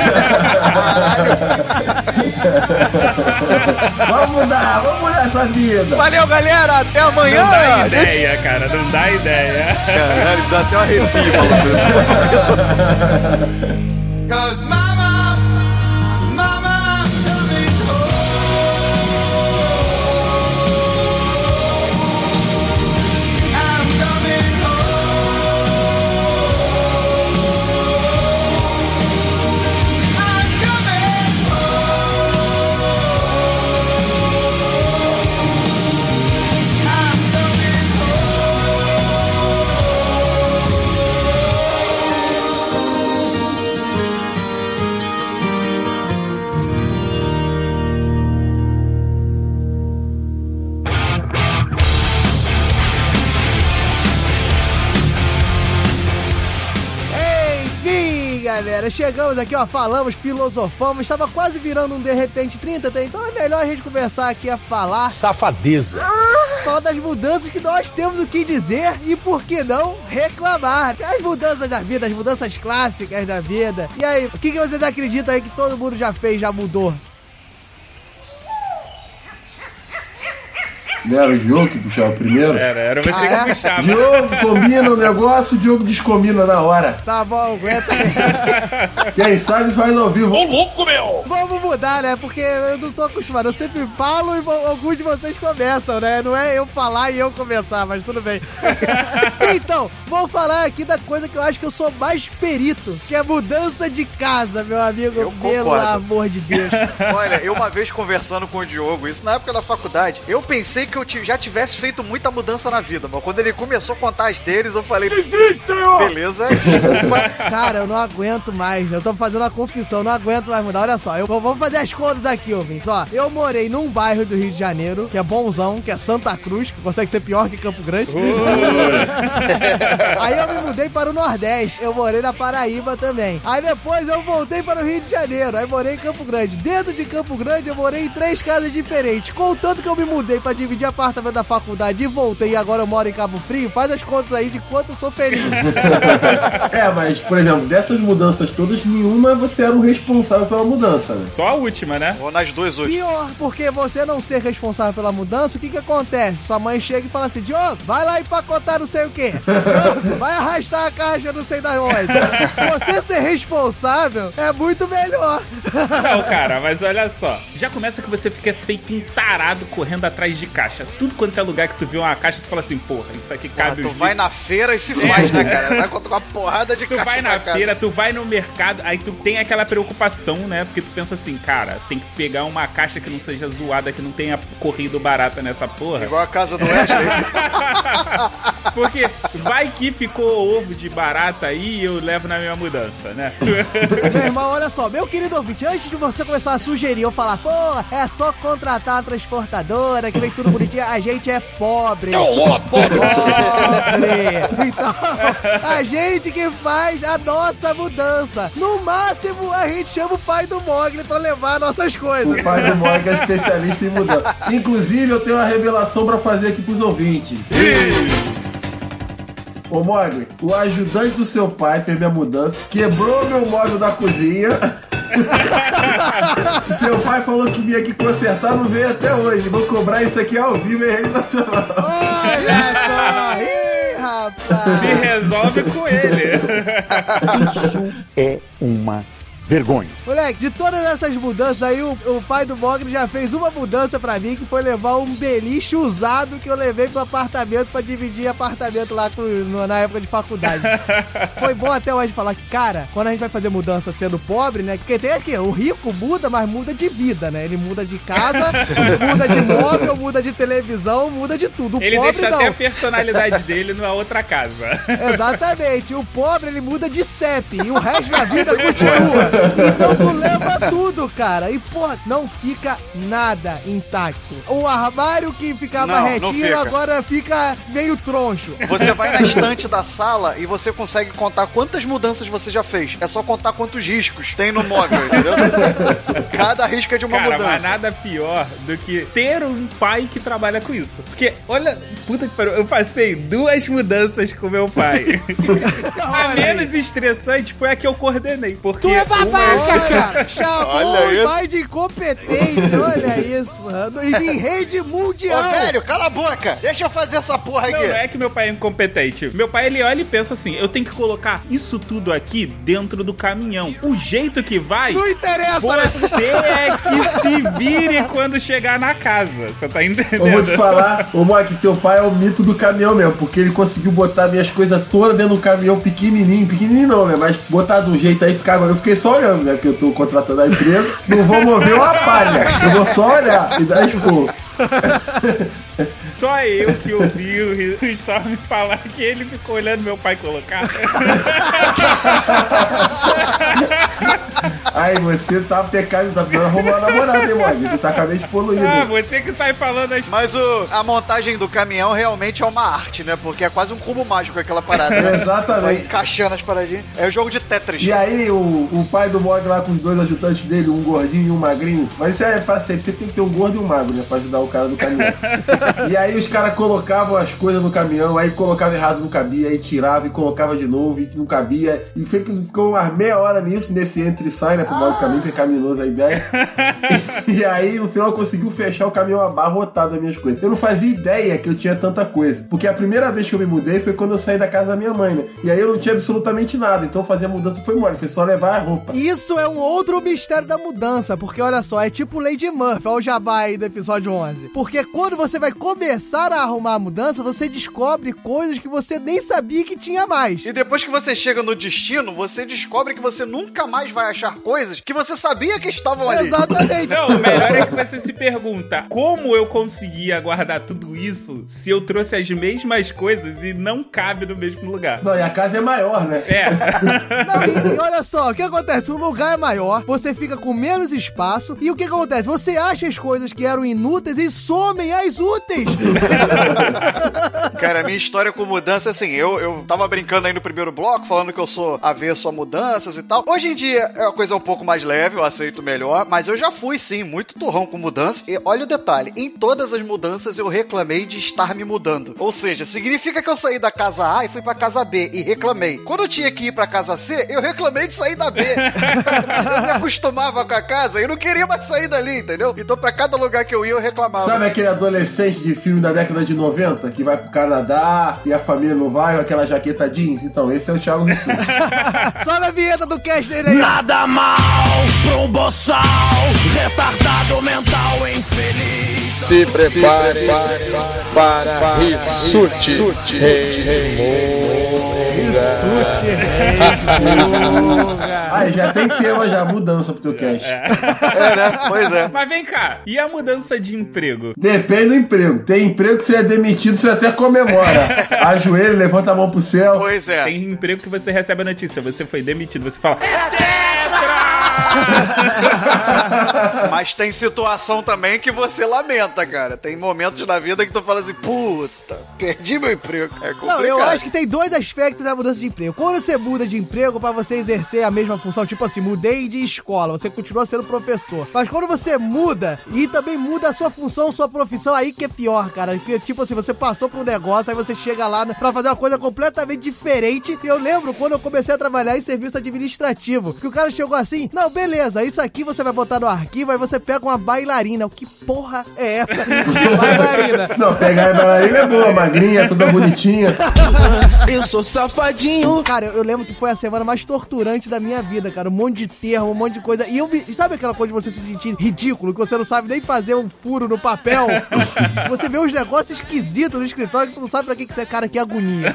Vamos mudar, vamos mudar essa vida. Valeu, galera, até amanhã. Não dá ideia, cara, não dá ideia. Caralho, dá até um arrepio, [LAUGHS] Cause chegamos aqui, ó, falamos, filosofamos, estava quase virando um de repente 30, tá? então é melhor a gente começar aqui a falar. Safadeza. Falar das mudanças que nós temos o que dizer e por que não reclamar. As mudanças da vida, as mudanças clássicas da vida. E aí, o que, que vocês acreditam aí que todo mundo já fez, já mudou? Não era o Diogo que puxava primeiro? Era, era você Ah, é? que puxava. Diogo combina o negócio, o Diogo descombina na hora. Tá bom, aguenta aí. [LAUGHS] Quem sabe faz ao vivo. louco, meu! Vamos mudar, né? Porque eu não tô acostumado. Eu sempre falo e alguns de vocês começam, né? Não é eu falar e eu começar, mas tudo bem. [LAUGHS] então, vou falar aqui da coisa que eu acho que eu sou mais perito, que é mudança de casa, meu amigo. Eu Pelo concordo. amor de Deus. [LAUGHS] Olha, eu uma vez conversando com o Diogo, isso na época da faculdade, eu pensei que eu já tivesse feito muita mudança na vida, mas quando ele começou a contar as deles, eu falei, beleza, desculpa. [LAUGHS] Cara, eu não aguento mais. Eu tô fazendo uma confissão, não aguento mais mudar. Olha só, eu vou fazer as contas aqui, ouvintes. Ó, eu morei num bairro do Rio de Janeiro, que é bonzão, que é Santa Cruz, que consegue ser pior que Campo Grande. [LAUGHS] Aí eu me mudei para o Nordeste. Eu morei na Paraíba também. Aí depois eu voltei para o Rio de Janeiro. Aí morei em Campo Grande. Dentro de Campo Grande eu morei em três casas diferentes. Contanto que eu me mudei para dividir apartamento da faculdade e voltei e agora eu moro em Cabo Frio, faz as contas aí de quanto eu sou feliz. [LAUGHS] É, mas, por exemplo, dessas mudanças todas, nenhuma você era o responsável pela mudança, né? Só a última, né? Vou nas duas hoje. Pior, porque você não ser responsável pela mudança, o que que acontece? Sua mãe chega e fala assim, Diogo, vai lá empacotar não sei o quê. Vai arrastar a caixa não sei da onde. Você ser responsável é muito melhor. Não, cara, mas olha só. Já começa que você fica feito um tarado correndo atrás de caixa. Tudo quanto é lugar que tu vê uma caixa, tu fala assim, porra, isso aqui Porra, cabe tu vai na feira e se faz, né, cara? Vai com uma porrada de Tu caixa vai pra na casa. feira, tu vai no mercado, aí tu tem aquela preocupação, né? Porque tu pensa assim, cara, tem que pegar uma caixa que não seja zoada, que não tenha corrido barata nessa porra. Igual a casa do Wesley. [LAUGHS] Porque vai que ficou ovo de barata aí e eu levo na minha mudança, né? [LAUGHS] Meu irmão, olha só, meu querido ouvinte, antes de você começar a sugerir ou falar, pô, é só contratar uma transportadora, que vem tudo bonitinho, a gente é pobre. Pobre! Então, a gente que faz a nossa mudança. No máximo, a gente chama o pai do Mogli pra levar nossas coisas. O pai do Mog é especialista em mudança. Inclusive, eu tenho uma revelação pra fazer aqui pros ouvintes. Ô Mogli, o ajudante do seu pai fez minha mudança, quebrou meu móvel da cozinha. [LAUGHS] seu pai falou que vinha aqui consertar, não veio até hoje. Vou cobrar isso aqui ao vivo em rede nacional. Olha só! Ih, rapaz! Se resolve com ele. Isso é uma vergonha. Moleque, de todas essas mudanças aí, o, o pai do Mogli já fez uma mudança pra mim, que foi levar um beliche usado que eu levei pro apartamento pra dividir apartamento lá com- no- na época de faculdade. [LAUGHS] foi bom até hoje falar que, cara, quando a gente vai fazer mudança sendo pobre, né? Porque tem aqui, o rico muda, mas muda de vida, né? Ele muda de casa, [LAUGHS] muda de móvel, muda de televisão, muda de tudo. O Ele pobre deixa não. até a personalidade dele numa outra casa. [LAUGHS] Exatamente. O pobre ele muda de CEP e o resto da vida continua. Então tu leva tudo, cara. E, pô, não fica nada intacto. O armário que ficava Não, não retinho fica. agora fica meio troncho. Você vai na [LAUGHS] estante da sala e você consegue contar quantas mudanças você já fez. É só contar quantos riscos tem no móvel, entendeu? Cada risco é de uma Cara, mas mudança. nada pior do que ter um pai que trabalha com isso. Porque, olha, puta que pariu, eu passei duas mudanças com meu pai. [LAUGHS] a menos estressante foi a que eu coordenei. Porque Tu é uma- babaca, cara! [LAUGHS] Chamou Olha o isso. pai de incompetente, olha isso. E em [LAUGHS] rede mundial. Ô, velho, cala a boca! Deixa eu fazer essa porra Não, aqui. não é que meu pai é incompetente. Meu pai, ele olha e pensa assim: eu tenho que colocar isso tudo aqui dentro do caminhão. O jeito que vai. Não interessa, Você é que se vire quando chegar na casa. Você tá entendendo? Eu vou te falar, ô Mike, teu pai é o mito do caminhão mesmo, porque ele conseguiu botar minhas coisas todas dentro do caminhão pequenininho, pequenininho não, né? Mas botar de um jeito aí ficava. Eu fiquei só olhando, né? Porque eu tô contratando a empresa, não vou mover uma palha, eu vou só olhar e dar expor. Só eu que ouvi o Storm falar que ele ficou olhando meu pai colocar. [LAUGHS] Aí você tá pecado, tá precisando arrumar uma namorada, hein, Mike? Você tá com a mente poluída. ah, você que sai falando as Mas o, a montagem do caminhão realmente é uma arte, né? Porque é quase um cubo mágico aquela parada. Né? [LAUGHS] Exatamente. Vai encaixando as paradinhas. É o jogo de Tetris. E aí, o, o pai do Mog lá com os dois ajudantes dele, um gordinho e um magrinho. Mas isso é pra sempre. Você tem que ter um gordo e um magro, né? Pra ajudar o cara do caminhão. [LAUGHS] e aí os caras colocavam as coisas no caminhão, aí colocava errado, não cabia, aí tirava e colocava de novo e não cabia. E foi que ficou umas meia hora nisso, nesse entre e sai, né? Caminho, que é caminoso a ideia. [LAUGHS] e aí, no final, conseguiu fechar o caminhão abarrotado das minhas coisas. Eu não fazia ideia que eu tinha tanta coisa. Porque a primeira vez que eu me mudei foi quando eu saí da casa da minha mãe, né? E aí eu não tinha absolutamente nada. Então fazer a mudança foi mole, foi só levar a roupa. Isso é um outro mistério da mudança, porque olha só, é tipo Lady Murphy, olha o jabá aí do episódio 11. Porque quando você vai começar a arrumar a mudança, você descobre coisas que você nem sabia que tinha mais. E depois que você chega no destino, você descobre que você nunca mais vai achar coisas que você sabia que estavam ali. Exatamente. Não, o melhor é que você se pergunta como eu conseguia guardar tudo isso se eu trouxe as mesmas coisas e não cabe no mesmo lugar. Não, e a casa é maior, né? É. [LAUGHS] Não, e, e olha só, o que acontece? O lugar é maior, você fica com menos espaço, e o que acontece? Você acha as coisas que eram inúteis e somem as úteis. [LAUGHS] Cara, a minha história com mudança, assim, eu, eu tava brincando aí no primeiro bloco, falando que eu sou avesso a mudanças e tal. Hoje em dia é uma coisa um pouco mais leve, eu aceito melhor, mas eu já fui, sim, muito turrão com mudança. E olha o detalhe, em todas as mudanças eu reclamei de estar me mudando. Ou seja, significa que eu saí da casa A e fui pra casa B e reclamei. Quando eu tinha que ir pra casa C, eu reclamei de sair da B. [LAUGHS] eu me acostumava com a casa e eu não queria mais sair dali, entendeu? Então pra cada lugar que eu ia eu reclamava. Sabe aquele adolescente de filme da década de 90 que vai pro Canadá e a família não vai, com aquela jaqueta jeans? Então, esse é o Thiago Rissu. Só na vinheta do cast dele aí. Nada mal pra um boçal, retardado mental infeliz. Se prepare para Rissuti Aí, já tem tema já, mudança pro teu cast. É, né? Pois é. Mas vem cá, e a mudança de emprego? Depende do emprego. Tem emprego que você é demitido, você até comemora. Ajoelha, levanta a mão pro céu. Pois é. Tem emprego que você recebe a notícia, você foi demitido, você fala. [LAUGHS] Mas tem situação também que você lamenta, cara. Tem momentos na vida que tu fala assim, puta, perdi meu emprego. É complicado. Não, eu acho que tem dois aspectos da mudança de emprego. Quando você muda de emprego pra você exercer a mesma função, tipo assim, mudei de escola, você continua sendo professor. Mas quando você muda e também muda a sua função, sua profissão, aí que é pior, cara. Porque, tipo assim, você passou por um negócio, aí você chega lá pra fazer uma coisa completamente diferente. E eu lembro quando eu comecei a trabalhar em serviço administrativo, que o cara chegou assim, não, Não, beleza, isso aqui você vai botar no arquivo, aí você pega uma bailarina. O que porra é essa de [LAUGHS] bailarina? Não, pegar a bailarina é boa, magrinha, toda bonitinha. [LAUGHS] Eu sou safadinho. Cara, eu, eu lembro que foi a semana mais torturante da minha vida, cara. Um monte de termo, um monte de coisa. E eu vi. Sabe aquela coisa de você se sentir ridículo, que você não sabe nem fazer um furo no papel? [LAUGHS] você vê uns negócios esquisitos no escritório que tu não sabe pra que que você, cara, que agonia.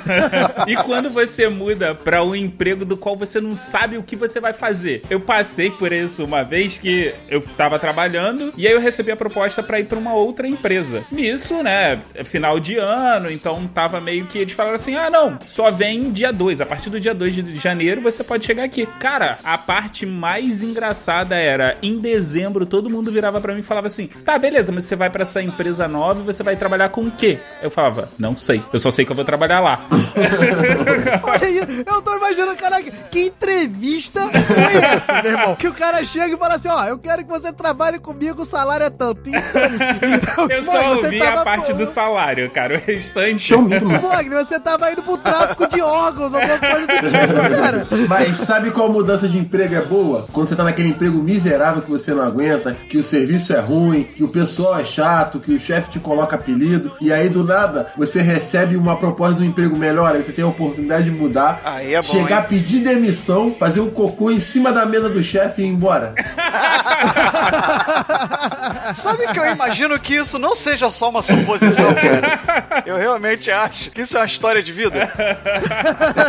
e quando você muda pra um emprego do qual você não sabe o que você vai fazer? Eu passei por isso uma vez que eu tava trabalhando e aí eu recebi a proposta pra ir pra uma outra empresa. Nisso, né, final de ano, então tava meio que eles falaram assim: "Ah, não, só vem dia 2, a partir do dia 2 de janeiro você pode chegar aqui". Cara, a parte mais engraçada era em dezembro todo mundo virava pra mim e falava assim: "Tá, beleza, mas você vai pra essa empresa nova e você vai trabalhar com o quê?". Eu falava: "Não sei. Eu só sei que eu vou trabalhar lá". Olha [LAUGHS] aí, eu tô imaginando, caraca, que entrevista foi essa, meu irmão? Que o cara chega e fala assim: ó, eu quero que você trabalhe comigo, o salário é tanto. E dane-se. [LAUGHS] Eu só ouvi a parte do salário, cara. O restante. Mogli, você tava indo pro tráfico de órgãos, alguma coisa do tipo, [LAUGHS] cara. Mas sabe qual mudança de emprego é boa? Quando você tá naquele emprego miserável que você não aguenta, que o serviço é ruim, que o pessoal é chato, que o chefe te coloca apelido, e aí do nada você recebe uma proposta de um emprego melhor, aí você tem a oportunidade de mudar, Aí é bom, chegar, hein? pedir demissão, fazer um cocô em cima da mesa do chefe e ir embora. [LAUGHS] Sabe que eu imagino que isso não seja só uma suposição, [LAUGHS] cara. Eu realmente acho que isso é uma história de vida.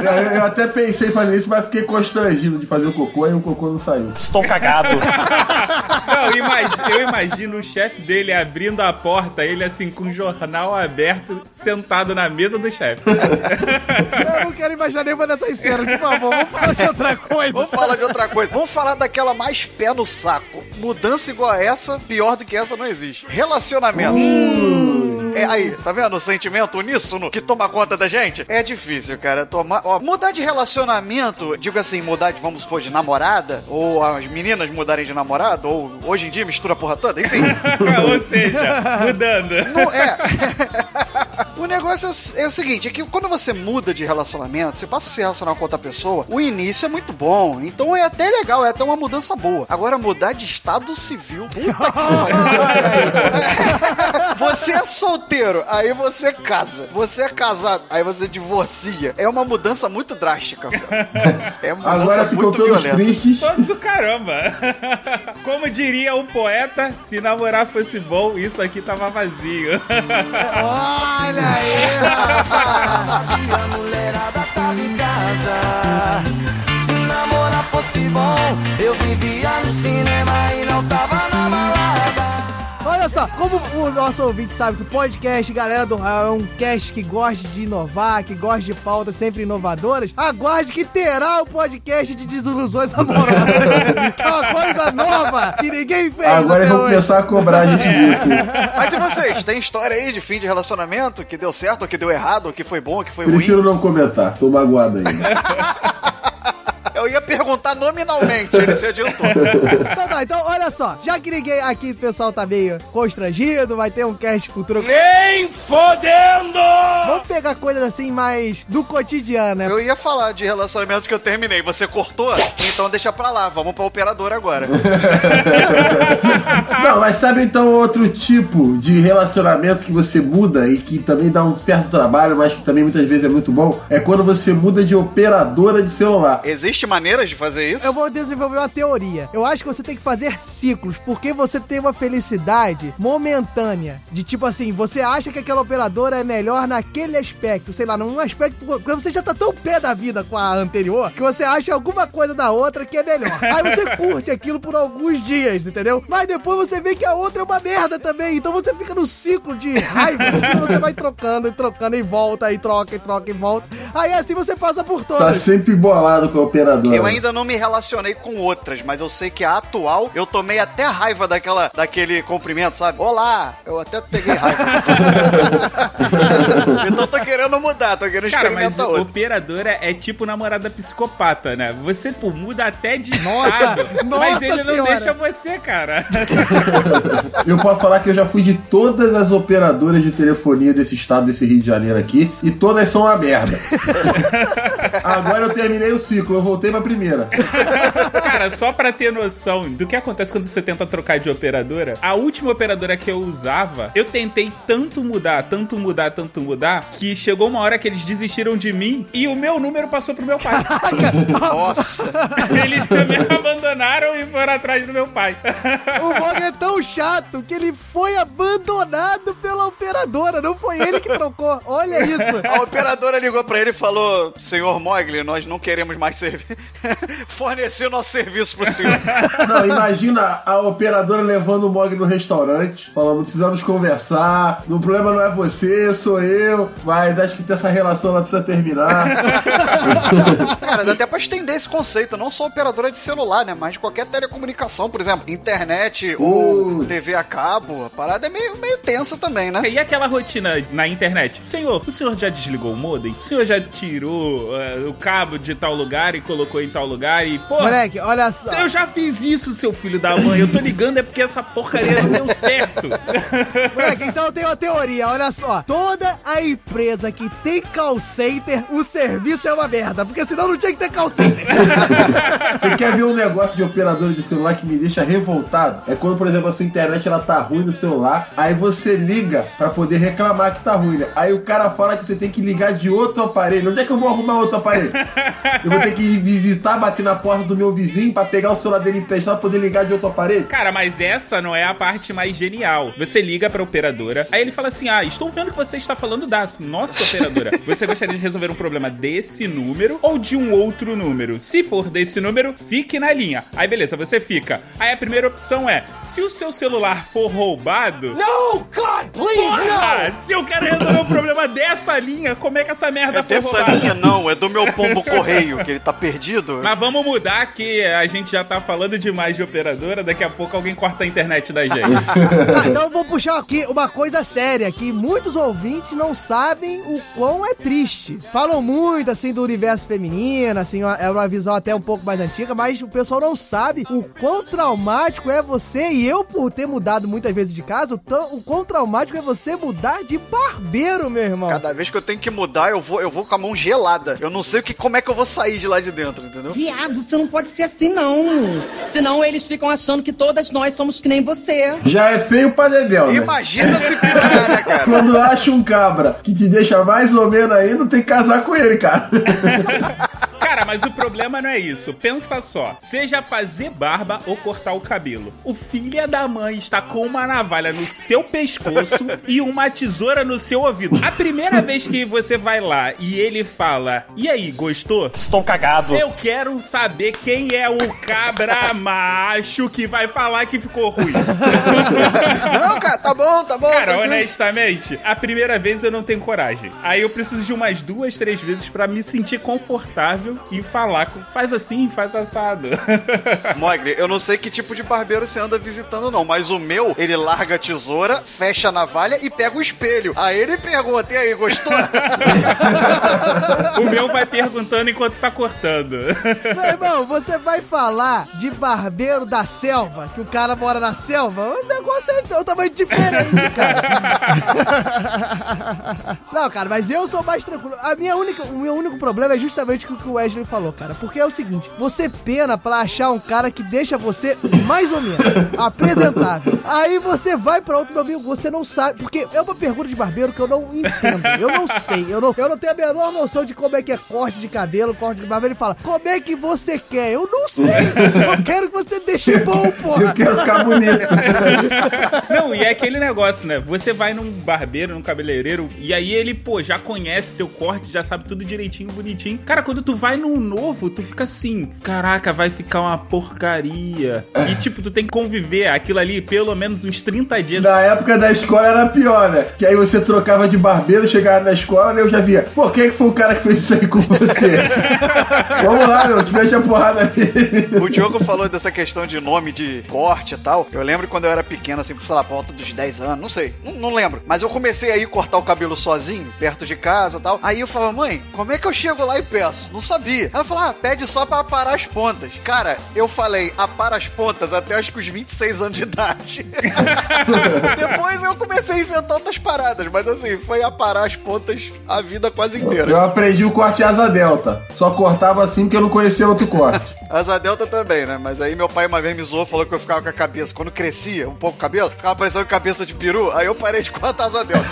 eu, eu até pensei em fazer isso, mas fiquei constrangido de fazer o cocô e o cocô não saiu. Estou cagado. [LAUGHS] Não, imagi- eu imagino o chefe dele abrindo a porta, ele assim, com o jornal aberto, sentado na mesa do chefe. Eu não quero imaginar nenhuma dessas cenas, por favor, vamos falar de outra coisa. Vamos falar de outra coisa. Vamos falar daquela mais pé no saco. Mudança igual a essa, pior do que essa não existe. Relacionamento. É aí, tá vendo o sentimento uníssono que toma conta da gente? É difícil, cara. Tomar, ó, mudar de relacionamento, digo assim, mudar de, vamos supor, de namorada, ou as meninas mudarem de namorado, ou hoje em dia mistura a porra toda, enfim. [LAUGHS] Ou seja, mudando. Não, é. [LAUGHS] O negócio é, é o seguinte, é que quando você muda de relacionamento, você passa a se relacionar com outra pessoa, o início é muito bom. Então é até legal, é até uma mudança boa. Agora, mudar de estado civil, puta que pariu. [LAUGHS] Você é solteiro, aí você casa. Você é casado, aí você divorcia. É uma mudança muito drástica. cara. É uma mudança Agora ficam muito todos violenta. tristes. Todos o caramba. Como diria o poeta, se namorar fosse bom, isso aqui tava vazio. Olha aí! A mulherada tava em casa. Se namorar fosse bom, eu vivia no cinema e não tava na balada. Olha só, como o nosso ouvinte sabe que o podcast Galera do Raio é um cast que gosta de inovar, que gosta de pautas sempre inovadoras, aguarde que terá o podcast de desilusões amorosas. que [LAUGHS] é uma coisa nova que ninguém fez Agora eles vão hoje. começar a cobrar a gente disso. Mas e vocês? Tem história aí de fim de relacionamento que deu certo, ou que deu errado, ou que foi bom, ou que foi ruim? Prefiro não comentar, tô magoado ainda. [LAUGHS] Eu ia perguntar nominalmente, ele se adiantou. [LAUGHS] Então tá, então olha só, já que ninguém aqui, o pessoal tá meio constrangido, vai ter um cast futuro. Nem fodendo! Vamos pegar coisas assim mais do cotidiano, né? Eu ia falar de relacionamentos que eu terminei. Você cortou? Então deixa pra lá. Vamos pra operadora agora. [LAUGHS] Não, mas sabe então outro tipo de relacionamento que você muda e que também dá um certo trabalho, mas que também muitas vezes é muito bom? É quando você muda de operadora de celular. Existe maneiras de fazer isso? Eu vou desenvolver uma teoria. Eu acho que você tem que fazer ciclos, porque você tem uma felicidade momentânea. De tipo assim, você acha que aquela operadora é melhor naquele aspecto, sei lá, num aspecto. Porque você já tá tão pé da vida com a anterior que você acha alguma coisa da outra que é melhor. Aí você [LAUGHS] curte aquilo por alguns dias, entendeu? Mas depois você vê que a outra é uma merda também. Então você fica no ciclo de raiva. você vai trocando e trocando e volta, e troca e troca e volta. Aí assim você passa por Tá todas. sempre bolado com a operadora. Eu ainda não me relacionei com outras, mas eu sei que a atual, eu tomei até raiva daquela, daquele cumprimento, sabe? Olá! Eu até peguei raiva. [LAUGHS] então tô querendo mudar. Tô querendo Cara, mas experimentar outro. operadora é tipo namorada psicopata, né? Você, pô, muda até de Nossa, estado, mas nossa ele não senhora. deixa você, cara. [LAUGHS] Eu posso falar que eu já fui de todas as operadoras de telefonia desse estado, desse Rio de Janeiro aqui, e todas são uma merda. [LAUGHS] Agora eu terminei o ciclo, eu voltei pra primeira. [LAUGHS] Cara, só pra ter noção do que acontece quando você tenta trocar de operadora, a última operadora que eu usava, eu tentei tanto mudar, tanto mudar, tanto mudar, que chegou uma hora que eles desistiram de mim e o meu número passou pro meu pai. [LAUGHS] Nossa. [LAUGHS] Eles me abandonaram e foram atrás do meu pai. O Mog é tão chato que ele foi abandonado pela operadora. Não foi ele que trocou. Olha isso. A operadora ligou pra ele e falou: Senhor Mogli, nós não queremos mais servi- [LAUGHS] fornecer o nosso serviço pro senhor. [LAUGHS] Não, imagina a operadora levando o Mog no restaurante, falando, precisamos conversar, o problema não é você, sou eu, mas acho que essa relação ela precisa terminar. [LAUGHS] Cara, dá até pra estender esse conceito, não só operadora de celular, né? Mas de qualquer telecomunicação, por exemplo, internet ou Putz. TV a cabo. A parada é meio, meio tensa também, né? E aquela rotina na internet? Senhor, o senhor já desligou o modem? O senhor já tirou eh, o cabo de tal lugar e colocou em tal lugar e, pô... Moleque, olha só. Eu já fiz isso, seu filho da mãe. Eu tô ligando é porque essa porcaria não deu certo. [LAUGHS] Moleque, então eu tenho uma teoria, olha só. Toda a empresa que tem call center, o serviço é uma merda. Porque senão não tinha que ter call center. [LAUGHS] Você quer ver um negócio de operadora de celular que me deixa revoltado? É quando, por exemplo, a sua internet ela tá ruim no celular, aí você liga pra poder reclamar que tá ruim, né? Aí o cara fala que você tem que ligar de outro aparelho. Onde é que eu vou arrumar outro aparelho? Eu vou ter que ir visitar, bater na porta do meu vizinho pra pegar o celular dele emprestado pra poder ligar de outro aparelho? Cara, mas essa não é a parte mais genial. Você liga pra operadora, aí ele fala assim: Ah, estou vendo que você está falando da nossa operadora. [LAUGHS] Você gostaria de resolver um problema desse número ou de um outro número? Se for desse número, fique na linha. Aí beleza, você fica. Aí a primeira opção é: se o seu celular for roubado. No, God, please, Porra! no! Se eu quero resolver o problema dessa linha, como é que essa merda É foi dessa roubada? linha não, é do meu pombo correio, que ele tá perdido. Mas vamos mudar que a gente já tá falando demais de operadora, daqui a pouco alguém corta a internet da gente. [LAUGHS] Ah, então eu vou puxar aqui uma coisa séria que muitos ouvintes não sabem o quão é triste. Falam muito assim do universo feminino, assim, é uma visão até um pouco mais antiga, mas o pessoal não sabe o quão traumático é você e eu por ter mudado muitas vezes de casa, o, tão- o quão traumático é você mudar de barbeiro, meu irmão. Cada vez que eu tenho que mudar, eu vou, eu vou com a mão gelada. Eu não sei o que, como é que eu vou sair de lá de dentro, entendeu? Viado, você não pode ser assim, não. Senão eles ficam achando que todas nós somos que nem você. Já é feio pra Dedéu, né? Imagina se piorar, né, cara? [LAUGHS] Quando acha um cabra que te deixa mais ou menos ainda, tem que casar com ele, cara. [LAUGHS] Cara, mas o problema não é isso. Pensa só. Seja fazer barba ou cortar o cabelo. O filho da mãe está com uma navalha no seu pescoço e uma tesoura no seu ouvido. A primeira vez que você vai lá e ele fala: E aí, gostou? Estou cagado. Eu quero saber quem é o cabra macho que vai falar que ficou ruim. Não, cara, tá bom, tá bom. Cara, honestamente, a primeira vez eu não tenho coragem. Aí eu preciso de umas duas, três vezes pra me sentir confortável e falar com. Faz assim, faz assado. [LAUGHS] Mogli, eu não sei que tipo de barbeiro você anda visitando, não, mas o meu, ele larga a tesoura, fecha a navalha e pega o espelho. Aí ele pergunta, e aí, gostou? [LAUGHS] o meu vai perguntando enquanto tá cortando. [LAUGHS] Meu irmão, você vai falar de barbeiro da selva, que o cara mora na selva, o negócio é totalmente diferente, cara. Não, cara, mas eu sou mais tranquilo. A minha única, o meu único problema é justamente o que o Wesley falou, cara. Porque é o seguinte, você pena pra achar um cara que deixa você mais ou menos apresentável. Aí você vai pra outro, meu amigo, você não sabe. Porque é uma pergunta de barbeiro que eu não entendo. Eu não sei. Eu não, eu não tenho a menor noção de como é que é corte de cabelo, corte de barba. Ele fala, como é que você quer? Eu não sei. Eu quero que você deixe bom, porra. Eu quero ficar bonito. Não, e é aquele negócio, né? Você vai num barbeiro, num cabeleireiro, e aí ele, pô, já conhece teu corte, já sabe tudo direitinho, bonitinho. Cara, quando tu vai num novo, tu fica assim, caraca, vai ficar uma porcaria. E tipo, tu tem que conviver aquilo ali pelo menos uns 30 dias. Na época da escola era pior, né? Que aí você trocava de barbeiro, chegava na escola e eu já via, pô, quem é que foi o cara que fez isso aí com você? [LAUGHS] Vamos lá, meu, tivesse a porrada nele. O Diogo falou dessa questão de nome de corte e tal. Eu lembro quando eu era pequeno, assim, sei lá, por volta dos 10 anos, não sei, não, não lembro. Mas eu comecei aí a cortar o cabelo sozinho, perto de casa e tal. Aí eu falava, mãe, como é que eu chego lá e peço? Não sabia. Ela falou, ah, pede só pra aparar as pontas. Cara, eu falei, apara as pontas até acho que os 26 anos de idade. [LAUGHS] Depois eu comecei a inventar outras paradas, mas assim, foi aparar as pontas a vida quase inteira. Eu aprendi o corte asa delta. Só cortava assim porque eu não conhecia outro corte. Asa delta também, né? Mas aí meu pai uma vez me zoou, falou que eu ficava com a cabeça. Quando crescia um pouco o cabelo, ficava parecendo cabeça de peru. Aí eu parei de cortar asa delta. [LAUGHS]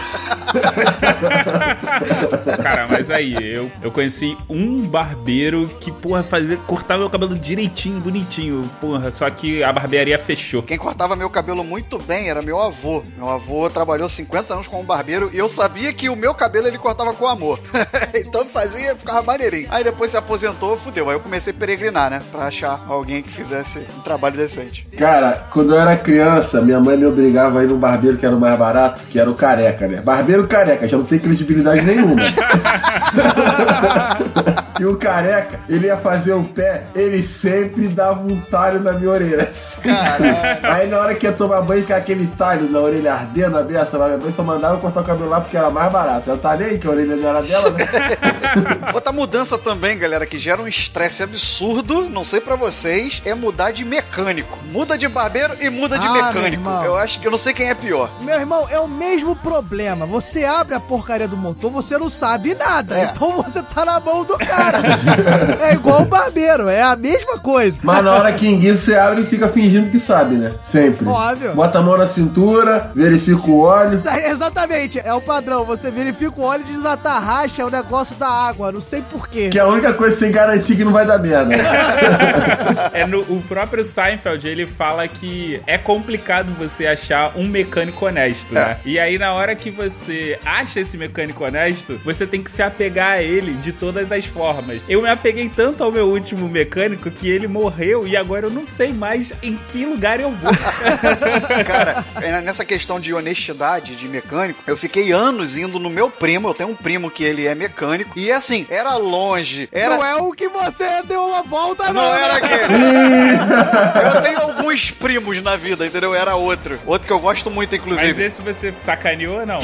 Cara, mas aí, eu, eu conheci um barbeiro que, porra, fazia, cortava meu cabelo direitinho, bonitinho. Porra, só que a barbearia fechou. Quem cortava meu cabelo muito bem era meu avô. Meu avô trabalhou 50 anos como barbeiro e eu sabia que o meu cabelo ele cortava com amor. [LAUGHS] então fazia, ficava maneirinho. Aí depois se aposentou, fudeu. Aí eu comecei a peregrinar, né? Pra achar alguém que fizesse um trabalho decente. Cara, quando eu era criança, minha mãe me obrigava a ir num barbeiro que era o mais barato, que era o careca, né? Barbeiro careca, já não tem credibilidade nenhuma. [LAUGHS] e o careca, ele ia fazer o pé, ele sempre dava um talho na minha orelha. Aí na hora que ia tomar banho, com aquele talho na orelha ardendo a beça, minha mãe só mandava eu cortar o cabelo lá porque era mais barato. Eu tá nem aí que a orelha não era dela, né? [LAUGHS] Outra mudança também, galera, que gera um estresse absurdo, não sei pra vocês, é mudar de mecânico. Muda de barbeiro e muda de Ah, meu mecânico. Eu acho que eu não sei quem é pior. Meu irmão, é o mesmo problema. Você abre a porcaria do motor, você não sabe nada. É. Então você tá na mão do cara. é igual o barbeiro, é a mesma coisa. Mas na hora que enguiça, você abre e fica fingindo que sabe, né? Sempre. Óbvio. Bota a mão na cintura, verifica o óleo. Tá, Exatamente, é o padrão. Você verifica o óleo de desatarracha, é o negócio da água. Não sei porquê. Que é a única coisa que você garantir que não vai dar merda. [LAUGHS] [LAUGHS] É no, o próprio Seinfeld, ele fala que é complicado você achar um mecânico honesto, né? E aí, na hora que você acha esse mecânico honesto, você tem que se apegar a ele de todas as formas. Eu me apeguei tanto ao meu último mecânico que ele morreu e agora eu não sei mais em que lugar eu vou. [LAUGHS] Cara, é, nessa questão de honestidade de mecânico, eu fiquei anos indo no meu primo. Eu tenho um primo que ele é mecânico. E assim, era longe. Era... Não é o que você deu uma volta, não. Era aquele. [LAUGHS] eu tenho alguns primos na vida, entendeu? Era outro. Outro que eu gosto muito, Mas inclusive. esse você sacaneou ou não?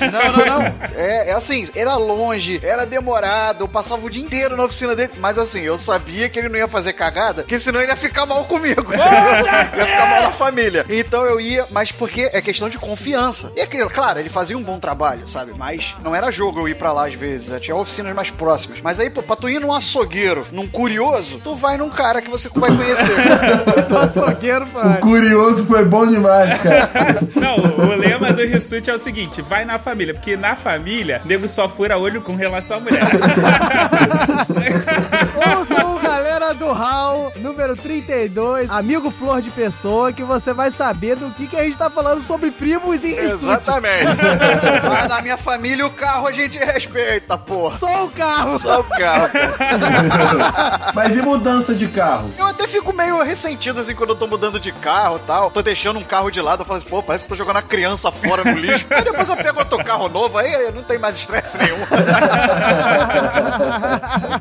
Não, não, não. É, é assim, era longe, era demorado, eu passava o dia inteiro na oficina dele. Mas assim, eu sabia que ele não ia fazer cagada, porque senão ele ia ficar mal comigo. entendeu? ia ficar mal na família. Então eu ia, mas porque é questão de confiança. E aquilo, claro, ele fazia um bom trabalho, sabe? Mas não era jogo eu ir pra lá às vezes. né? Tinha oficinas mais próximas. Mas aí, pô, pra tu ir num açougueiro, num curioso, tu vai num cara que você vai conhecer. [LAUGHS] O açougueiro, O mano. curioso foi bom demais, cara. Não, o lema do Rissuti é o seguinte: vai na família, porque na família, nego só fura olho com relação à mulher. Do Hall, número 32, amigo Flor de Pessoa, que você vai saber do que, que a gente tá falando sobre primos e. Exatamente. [LAUGHS] Mas na minha família o carro a gente respeita, porra. Só o carro. Só o carro. [LAUGHS] Mas e mudança de carro? Eu até fico meio ressentido assim quando eu tô mudando de carro e tal. Tô deixando um carro de lado, eu falo assim, pô, parece que tô jogando a criança fora no lixo. aí depois eu pego outro carro novo, aí não tem mais estresse nenhum. [LAUGHS]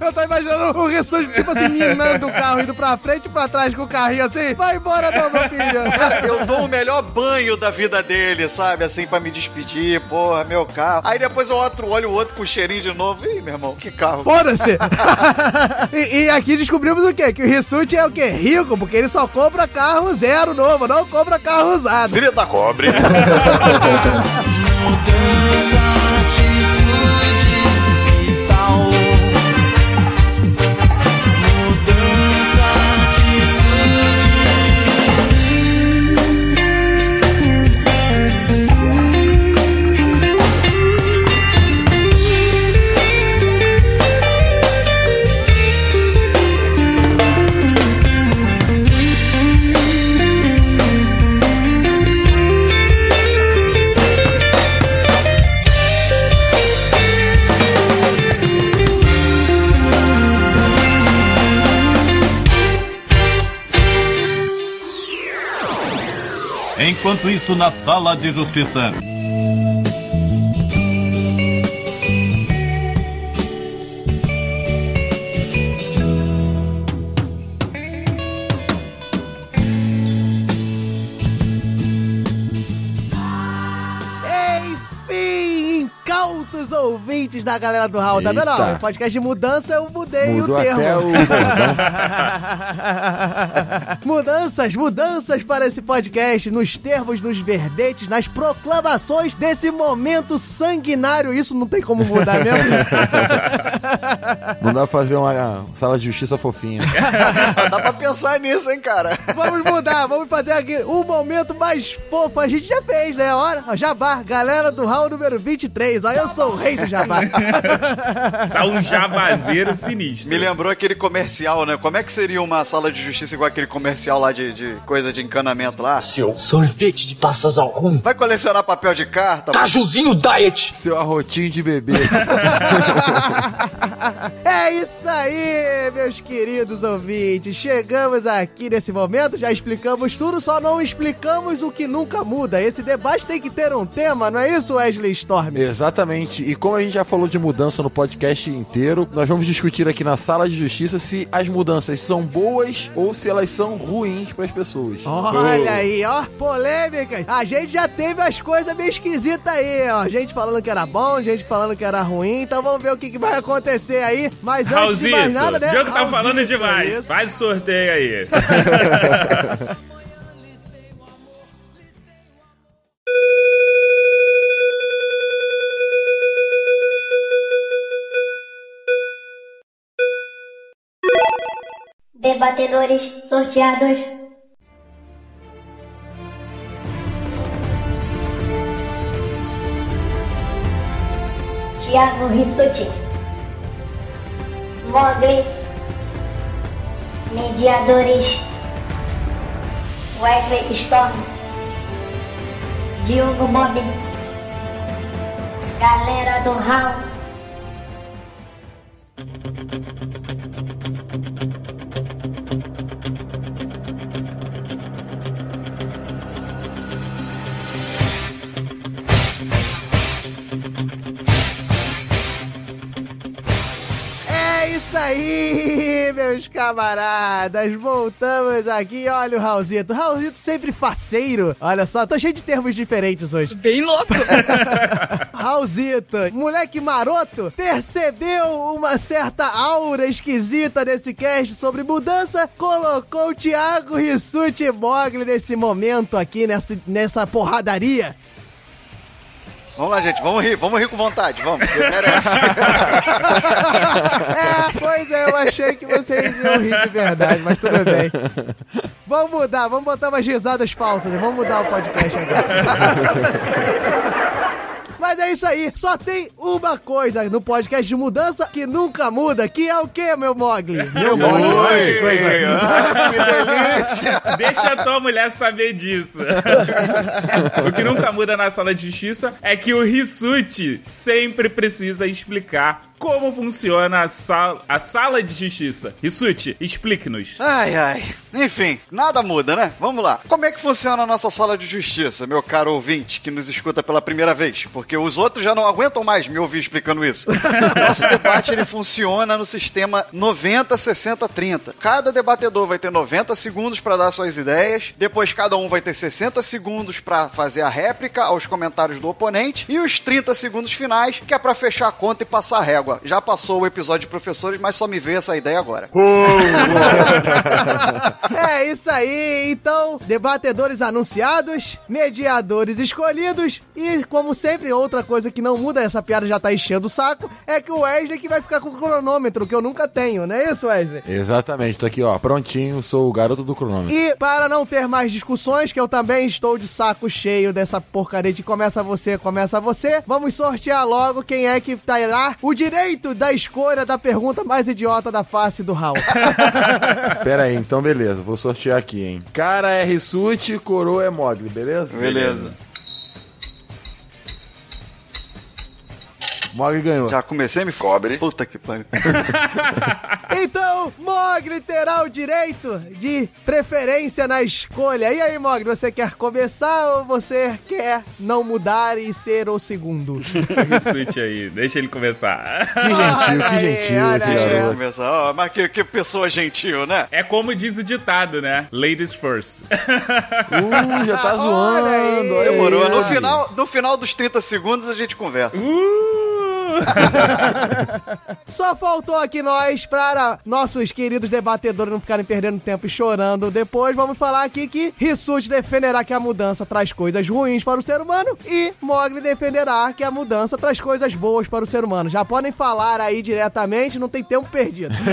Eu tô imaginando o rissuti, tipo assim, minando o carro, indo pra frente e pra trás com o carrinho assim. Vai embora, não, meu filho. Cara, eu dou o melhor banho da vida dele, sabe? Assim, pra me despedir, porra, meu carro. Aí depois eu outro, olho o outro com cheirinho de novo. Ih, meu irmão, que carro. Foda-se! [LAUGHS] e, e aqui descobrimos o quê? Que o Rissuti é o quê? Rico, porque ele só compra carro zero novo, não compra carro usado. Filho da cobre. [LAUGHS] enquanto isso na sala de justiça. Ouvintes da galera do Raul, tá vendo? Ó, podcast de mudança, eu mudei Mudou o termo. até o [LAUGHS] mudanças, mudanças para esse podcast, nos termos, nos verbetes, nas proclamações desse momento sanguinário. Isso não tem como mudar mesmo. Não dá pra fazer uma sala de justiça fofinha. [LAUGHS] Dá pra pensar nisso, hein, cara? Vamos mudar, vamos fazer aqui o momento mais fofo. A gente já fez, né? Olha, ó, Jabá, galera do Raul número 23. Ó, eu sou o rei do Jabá. Tá um jabazeiro sinistro. Me lembrou aquele comercial, né? Como é que seria uma sala de justiça igual aquele comercial lá de, de coisa de encanamento lá? Seu sorvete de pastas ao rum. Vai colecionar papel de carta? Cajuzinho Diet. Seu arrotinho de bebê. [LAUGHS] É isso aí, meus queridos ouvintes. Chegamos aqui nesse momento, já explicamos tudo, só não explicamos o que nunca muda. Esse debate tem que ter um tema, não é isso, Wesley Storm? Exatamente. E como a gente já falou de mudança no podcast inteiro, nós vamos discutir aqui na sala de justiça se as mudanças são boas ou se elas são ruins para as pessoas. Olha aí, ó, polêmicas. A gente já teve as coisas meio esquisitas aí, ó. Gente falando que era bom, gente falando que era ruim. Então vamos ver o que, que vai acontecer aí. Mas antes de Raulzito, mais nada, né? o Diogo tá falando demais. isso. Faz o sorteio aí. [LAUGHS] Debatedores sorteados. Tiago Rissuti. Mogli. Mediadores. Wesley Storm. Diogo Bob. Galera do Raul. Isso aí, meus camaradas. Voltamos aqui. Olha o Raulzito. Raulzito sempre faceiro. Olha só, tô cheio de termos diferentes hoje. Bem louco. [LAUGHS] Raulzito, moleque maroto, percebeu uma certa aura esquisita nesse cast sobre mudança, colocou o Thiago Rissuti Mogli nesse momento aqui, nessa, nessa porradaria. Vamos lá, gente, vamos rir, vamos rir com vontade, vamos. É, [LAUGHS] pois é, eu achei que vocês iam rir de verdade, mas tudo bem. Vamos mudar, vamos botar umas risadas falsas, vamos mudar o podcast agora. [LAUGHS] Mas é isso aí, só tem uma coisa no podcast de mudança que nunca muda, que é o que, meu Mogli? [LAUGHS] Meu Mogli, coisa. [LAUGHS] Ah, que delícia. [LAUGHS] Deixa a tua mulher saber disso. o que nunca muda na sala de justiça é que o Rissuti sempre precisa explicar como funciona a sala, a sala de justiça. Rissuti, explique-nos. Ai, ai. Enfim, nada muda, né? Vamos lá. Como é que funciona a nossa sala de justiça, meu caro ouvinte que nos escuta pela primeira vez? Porque os outros já não aguentam mais me ouvir explicando isso. [LAUGHS] Nosso debate ele funciona no sistema 90 60 30. Cada debatedor vai ter 90 segundos para dar suas ideias, depois cada um vai ter 60 segundos para fazer a réplica aos comentários do oponente e os 30 segundos finais que é para fechar a conta e passar a régua. Já passou o episódio de professores, mas só me veio essa ideia agora. [LAUGHS] É isso aí, então, debatedores anunciados, mediadores escolhidos e, como sempre, outra coisa que não muda, essa piada já tá enchendo o saco, é que o Wesley que vai ficar com o cronômetro, que eu nunca tenho, não é isso, Wesley? Exatamente, tô aqui, ó, prontinho, sou o garoto do cronômetro. E para não ter mais discussões, que eu também estou de saco cheio dessa porcaria de começa você, começa você, vamos sortear logo quem é que terá o direito da escolha da pergunta mais idiota da face do Raul. [LAUGHS] Pera aí, então beleza, vou sortear aqui, hein. Cara é Rissuti, coroa é Mogli, beleza? Beleza. Mogli ganhou. Já comecei me cobre. Puta que pariu. [LAUGHS] Então, Mogli terá o direito de preferência na escolha. E aí, Mogli, você quer começar ou você quer não mudar e ser o segundo? Rissuti aí, deixa ele começar. Que gentil, que gentil esse Deixa eu garoto. começar. Ó, mas que, que pessoa gentil, né? É como diz o ditado, né? Ladies first. Uh, já tá zoando. olha Demorou. aí. No final, no final dos 30 segundos a gente conversa. [LAUGHS] Só faltou aqui nós para nossos queridos debatedores não ficarem perdendo tempo e chorando. Depois vamos falar aqui que Rissuti defenderá que a mudança traz coisas ruins para o ser humano e Mogli defenderá que a mudança traz coisas boas para o ser humano. Já podem falar aí diretamente, não tem tempo perdido. [LAUGHS]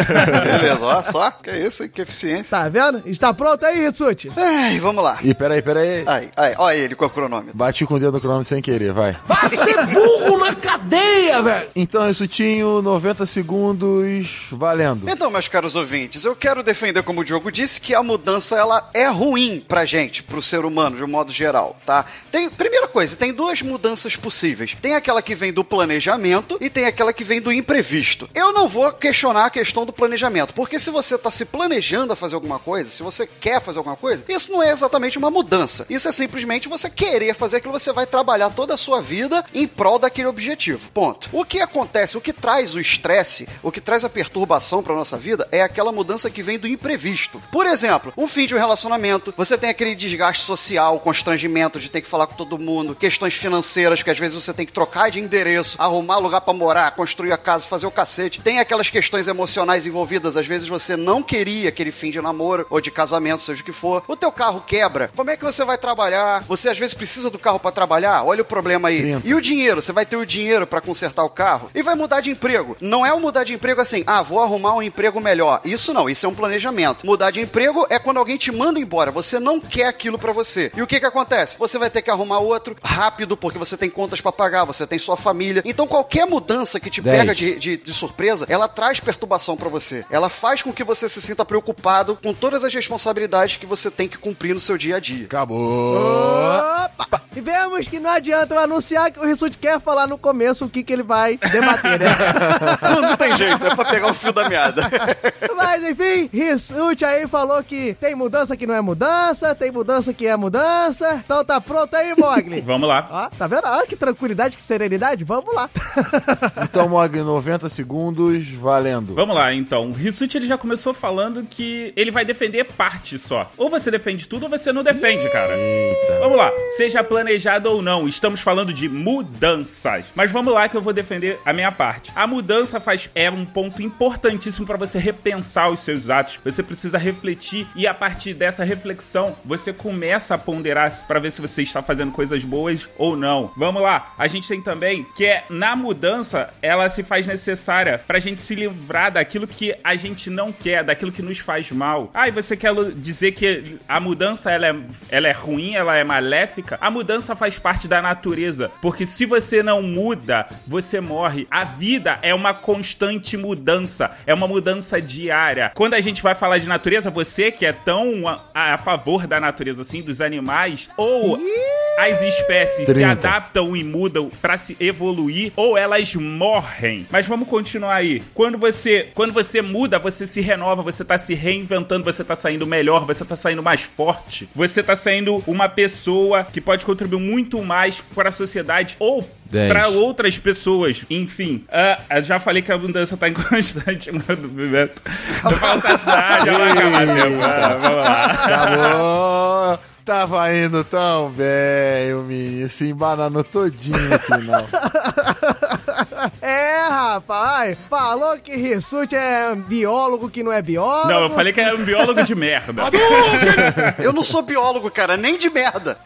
Beleza, ó só. Que isso, que eficiência. Tá vendo? Está pronto aí, Rissuti? Ai, vamos lá. Ih, peraí, peraí. Ai, ai, olha ele com o cronômetro. Bati com o dedo no cronômetro sem querer, vai. Vai ser burro na cadeia, velho! Então, Rissutinho, 90 segundos, valendo. Então, meus caros ouvintes, eu quero defender, como o Diogo disse, que a mudança ela é ruim pra gente, pro ser humano, de um modo geral, tá? Tem, primeira coisa, tem duas mudanças possíveis. Tem aquela que vem do planejamento e tem aquela que vem do imprevisto. Eu não vou questionar a questão do planejamento, porque se você tá se planejando a fazer alguma coisa, se você quer fazer alguma coisa, isso não é exatamente uma mudança. Isso é simplesmente você querer fazer aquilo, você vai trabalhar toda a sua vida em prol daquele objetivo. Ponto. O que acontece, o que traz o estresse, o que traz a perturbação pra nossa vida é aquela mudança que vem do imprevisto. Por exemplo, um fim de um relacionamento, você tem aquele desgaste social, constrangimento de ter que falar com todo mundo, questões financeiras que às vezes você tem que trocar de endereço, arrumar lugar pra morar, construir a casa, fazer o cacete. Tem aquelas questões emocionais envolvidas, às vezes você não queria aquele fim de namoro ou de casamento, seja o que for. O teu carro quebra. Como é que você vai trabalhar? Você às vezes precisa do carro pra trabalhar? Olha o problema aí. 30. E o dinheiro? Você vai ter o dinheiro pra consertar o carro e vai mudar de emprego. Não é um mudar de emprego assim, ah, vou arrumar um emprego melhor. Isso não, isso é um planejamento. Mudar de emprego é quando alguém te manda embora, você não quer aquilo pra você. E o que que acontece? Você vai ter que arrumar outro rápido porque você tem contas pra pagar, você tem sua família. Então qualquer mudança que te Dez. pega de, de, de surpresa, ela traz perturbação pra você. Ela faz com que você se sinta preocupado com todas as responsabilidades que você tem que cumprir no seu dia a dia. Acabou. Opa! E vemos que não adianta eu anunciar que o Rissuti quer falar no começo o que, que ele vai debater, né? [LAUGHS] Não, não tem jeito, é pra pegar o fio da meada. [LAUGHS] Mas enfim, Rissuti aí falou que tem mudança que não é mudança, tem mudança que é mudança. Então tá pronto aí, Mogli? [LAUGHS] Vamos lá. Ó, tá vendo? Olha que tranquilidade, que serenidade. Vamos lá. Então, Mogli, 90 segundos, valendo. Vamos lá, então. O Rissuti ele já começou falando que ele vai defender parte só. Ou você defende tudo ou você não defende, cara. Vamos lá. Seja planejado ou não, estamos falando de mudanças. Mas vamos lá que eu vou defender a minha parte. A mudança faz é um ponto importantíssimo para você repensar os seus atos. Você precisa refletir e a partir dessa reflexão você começa a ponderar para ver se você está fazendo coisas boas ou não. Vamos lá. A gente tem também que é na mudança ela se faz necessária pra gente se livrar daquilo que a gente não quer, daquilo que nos faz mal. Ah, e você quer dizer que a mudança ela é, ela é ruim, ela é maléfica? A mudança faz parte da natureza, porque se você não muda, você morre. A vida é uma constante mudança, é uma mudança diária. Quando a gente vai falar de natureza, você que é tão a, a favor da natureza assim, dos animais, ou as espécies se 30. adaptam e mudam pra se evoluir, ou elas morrem. Mas vamos continuar aí. Quando você, quando você muda, você se renova, você tá se reinventando, você tá saindo melhor, você tá saindo mais forte, você tá saindo uma pessoa que pode contribuir muito mais para a sociedade ou para outras pessoas. Enfim, eu já falei que a mudança tá em [LAUGHS] constante movimento. Falta acabar tempo. Ah, vamos lá. Acabou. Tava indo tão bem, o menino se embananou todinho no final. [LAUGHS] É, rapaz. Falou que Rissuti é biólogo que não é biólogo. Não, eu falei que era um biólogo de merda. [LAUGHS] Eu não sou biólogo, cara, nem de merda.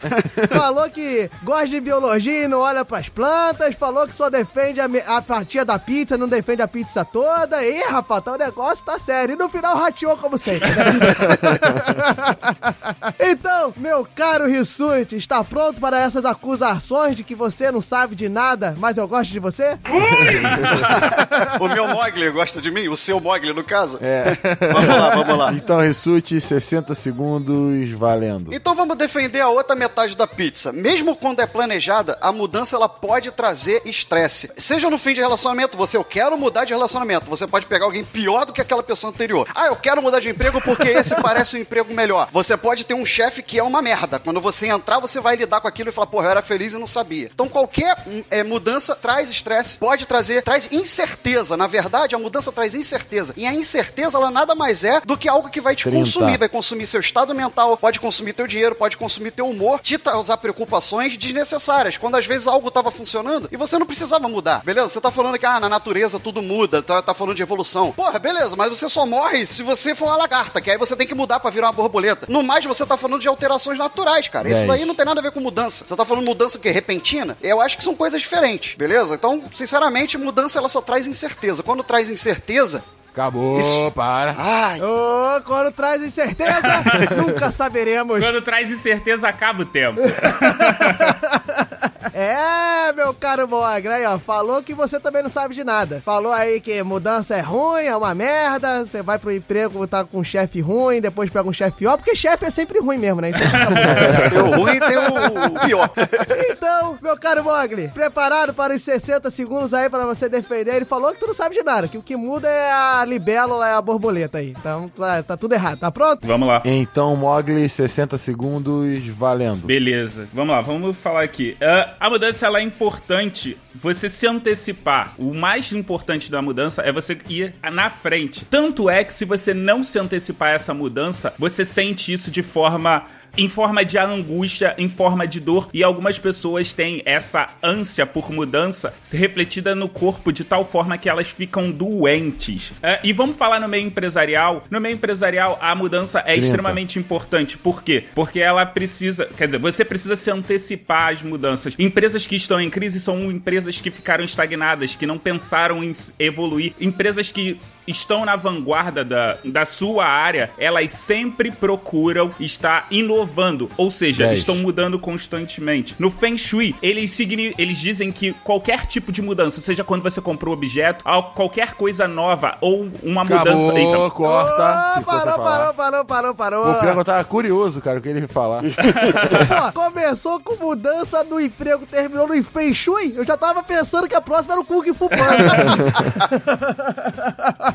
Falou que gosta de biologia e não olha pras plantas. Falou que só defende a, a fatia da pizza, não defende a pizza toda. Ih, rapaz, tá, o negócio tá sério. E no final rateou como sempre. né? [LAUGHS] então, meu caro Rissuti, está pronto para essas acusações de que você não sabe de nada, mas eu gosto de você? [LAUGHS] o meu Mogli gosta de mim? O seu Mogli, no caso? É. Vamos lá, vamos lá. Então, Rissuti, 60 segundos valendo. Então vamos defender a outra metade da pizza. Mesmo quando é planejada, a mudança ela pode trazer estresse. Seja no fim de relacionamento, você eu quero mudar de relacionamento, você pode pegar alguém pior do que aquela pessoa anterior. Ah, eu quero mudar de emprego porque esse parece um emprego melhor. Você pode ter um chefe que é uma merda. Quando você entrar, você vai lidar com aquilo e falar, porra, eu era feliz e não sabia. Então qualquer hum, é, mudança traz estresse, pode trazer, traz incerteza. Na verdade, a mudança traz incerteza. E a incerteza, ela nada mais é do que algo que vai te 30. consumir. Vai consumir seu estado mental, pode consumir teu dinheiro, pode consumir teu humor, te causar preocupações desnecessárias. Quando às vezes algo estava funcionando e você não precisava mudar. Beleza? Você tá falando que ah, na natureza tudo muda, tá, tá falando de evolução. Porra, beleza, mas você só morre se você for uma lagarta, que aí você tem que mudar pra virar uma borboleta. No mais, você tá falando de alterações naturais, cara. Isso Dez. daí não tem nada a ver com mudança. Você tá falando mudança que repentina? Eu acho que são coisas diferentes, beleza? Então, sinceramente, mudança ela só traz incerteza. Quando traz incerteza, Acabou, Isso. para. ai, Ô, quando traz incerteza, [LAUGHS] nunca saberemos. Quando traz incerteza, acaba o tempo. [LAUGHS] É, meu caro Mogli, aí ó, falou que você também não sabe de nada. Falou aí que mudança é ruim, é uma merda, você vai pro emprego, tá com um chefe ruim, depois pega um chefe pior, porque chefe é sempre ruim mesmo, né? Então, bom. [LAUGHS] tem o ruim e tem o pior. Então, meu caro Mogli, preparado para os 60 segundos aí para você defender? Ele falou que tu não sabe de nada, que o que muda é a libélula, é a borboleta aí. Então, tá, tá tudo errado, tá pronto? Vamos lá. Então, Mogli, 60 segundos valendo. Beleza, vamos lá, vamos falar aqui. Ah, a mudança ela é importante você se antecipar. O mais importante da mudança é você ir na frente. Tanto é que se você não se antecipar essa mudança, você sente isso de forma em forma de angústia, em forma de dor, e algumas pessoas têm essa ânsia por mudança se refletida no corpo de tal forma que elas ficam doentes. É, e vamos falar no meio empresarial. No meio empresarial, a mudança é 30. extremamente importante. Por quê? Porque ela precisa, quer dizer, você precisa se antecipar às mudanças. Empresas que estão em crise são empresas que ficaram estagnadas, que não pensaram em evoluir. Empresas que estão na vanguarda da, da sua área, elas sempre procuram estar inovando, ou seja, Dez. estão mudando constantemente. No Feng Shui, eles, signi- eles dizem que qualquer tipo de mudança, seja quando você comprou um objeto, qualquer coisa nova ou uma Acabou, mudança. Eita, corta. Sem parou, parou, parou, parou, parou. O eu tava curioso, cara, o que ele ia falar. Pô, começou com mudança do emprego, terminou no Feng Shui. Eu já tava pensando que a próxima era o Kung Fu Panda.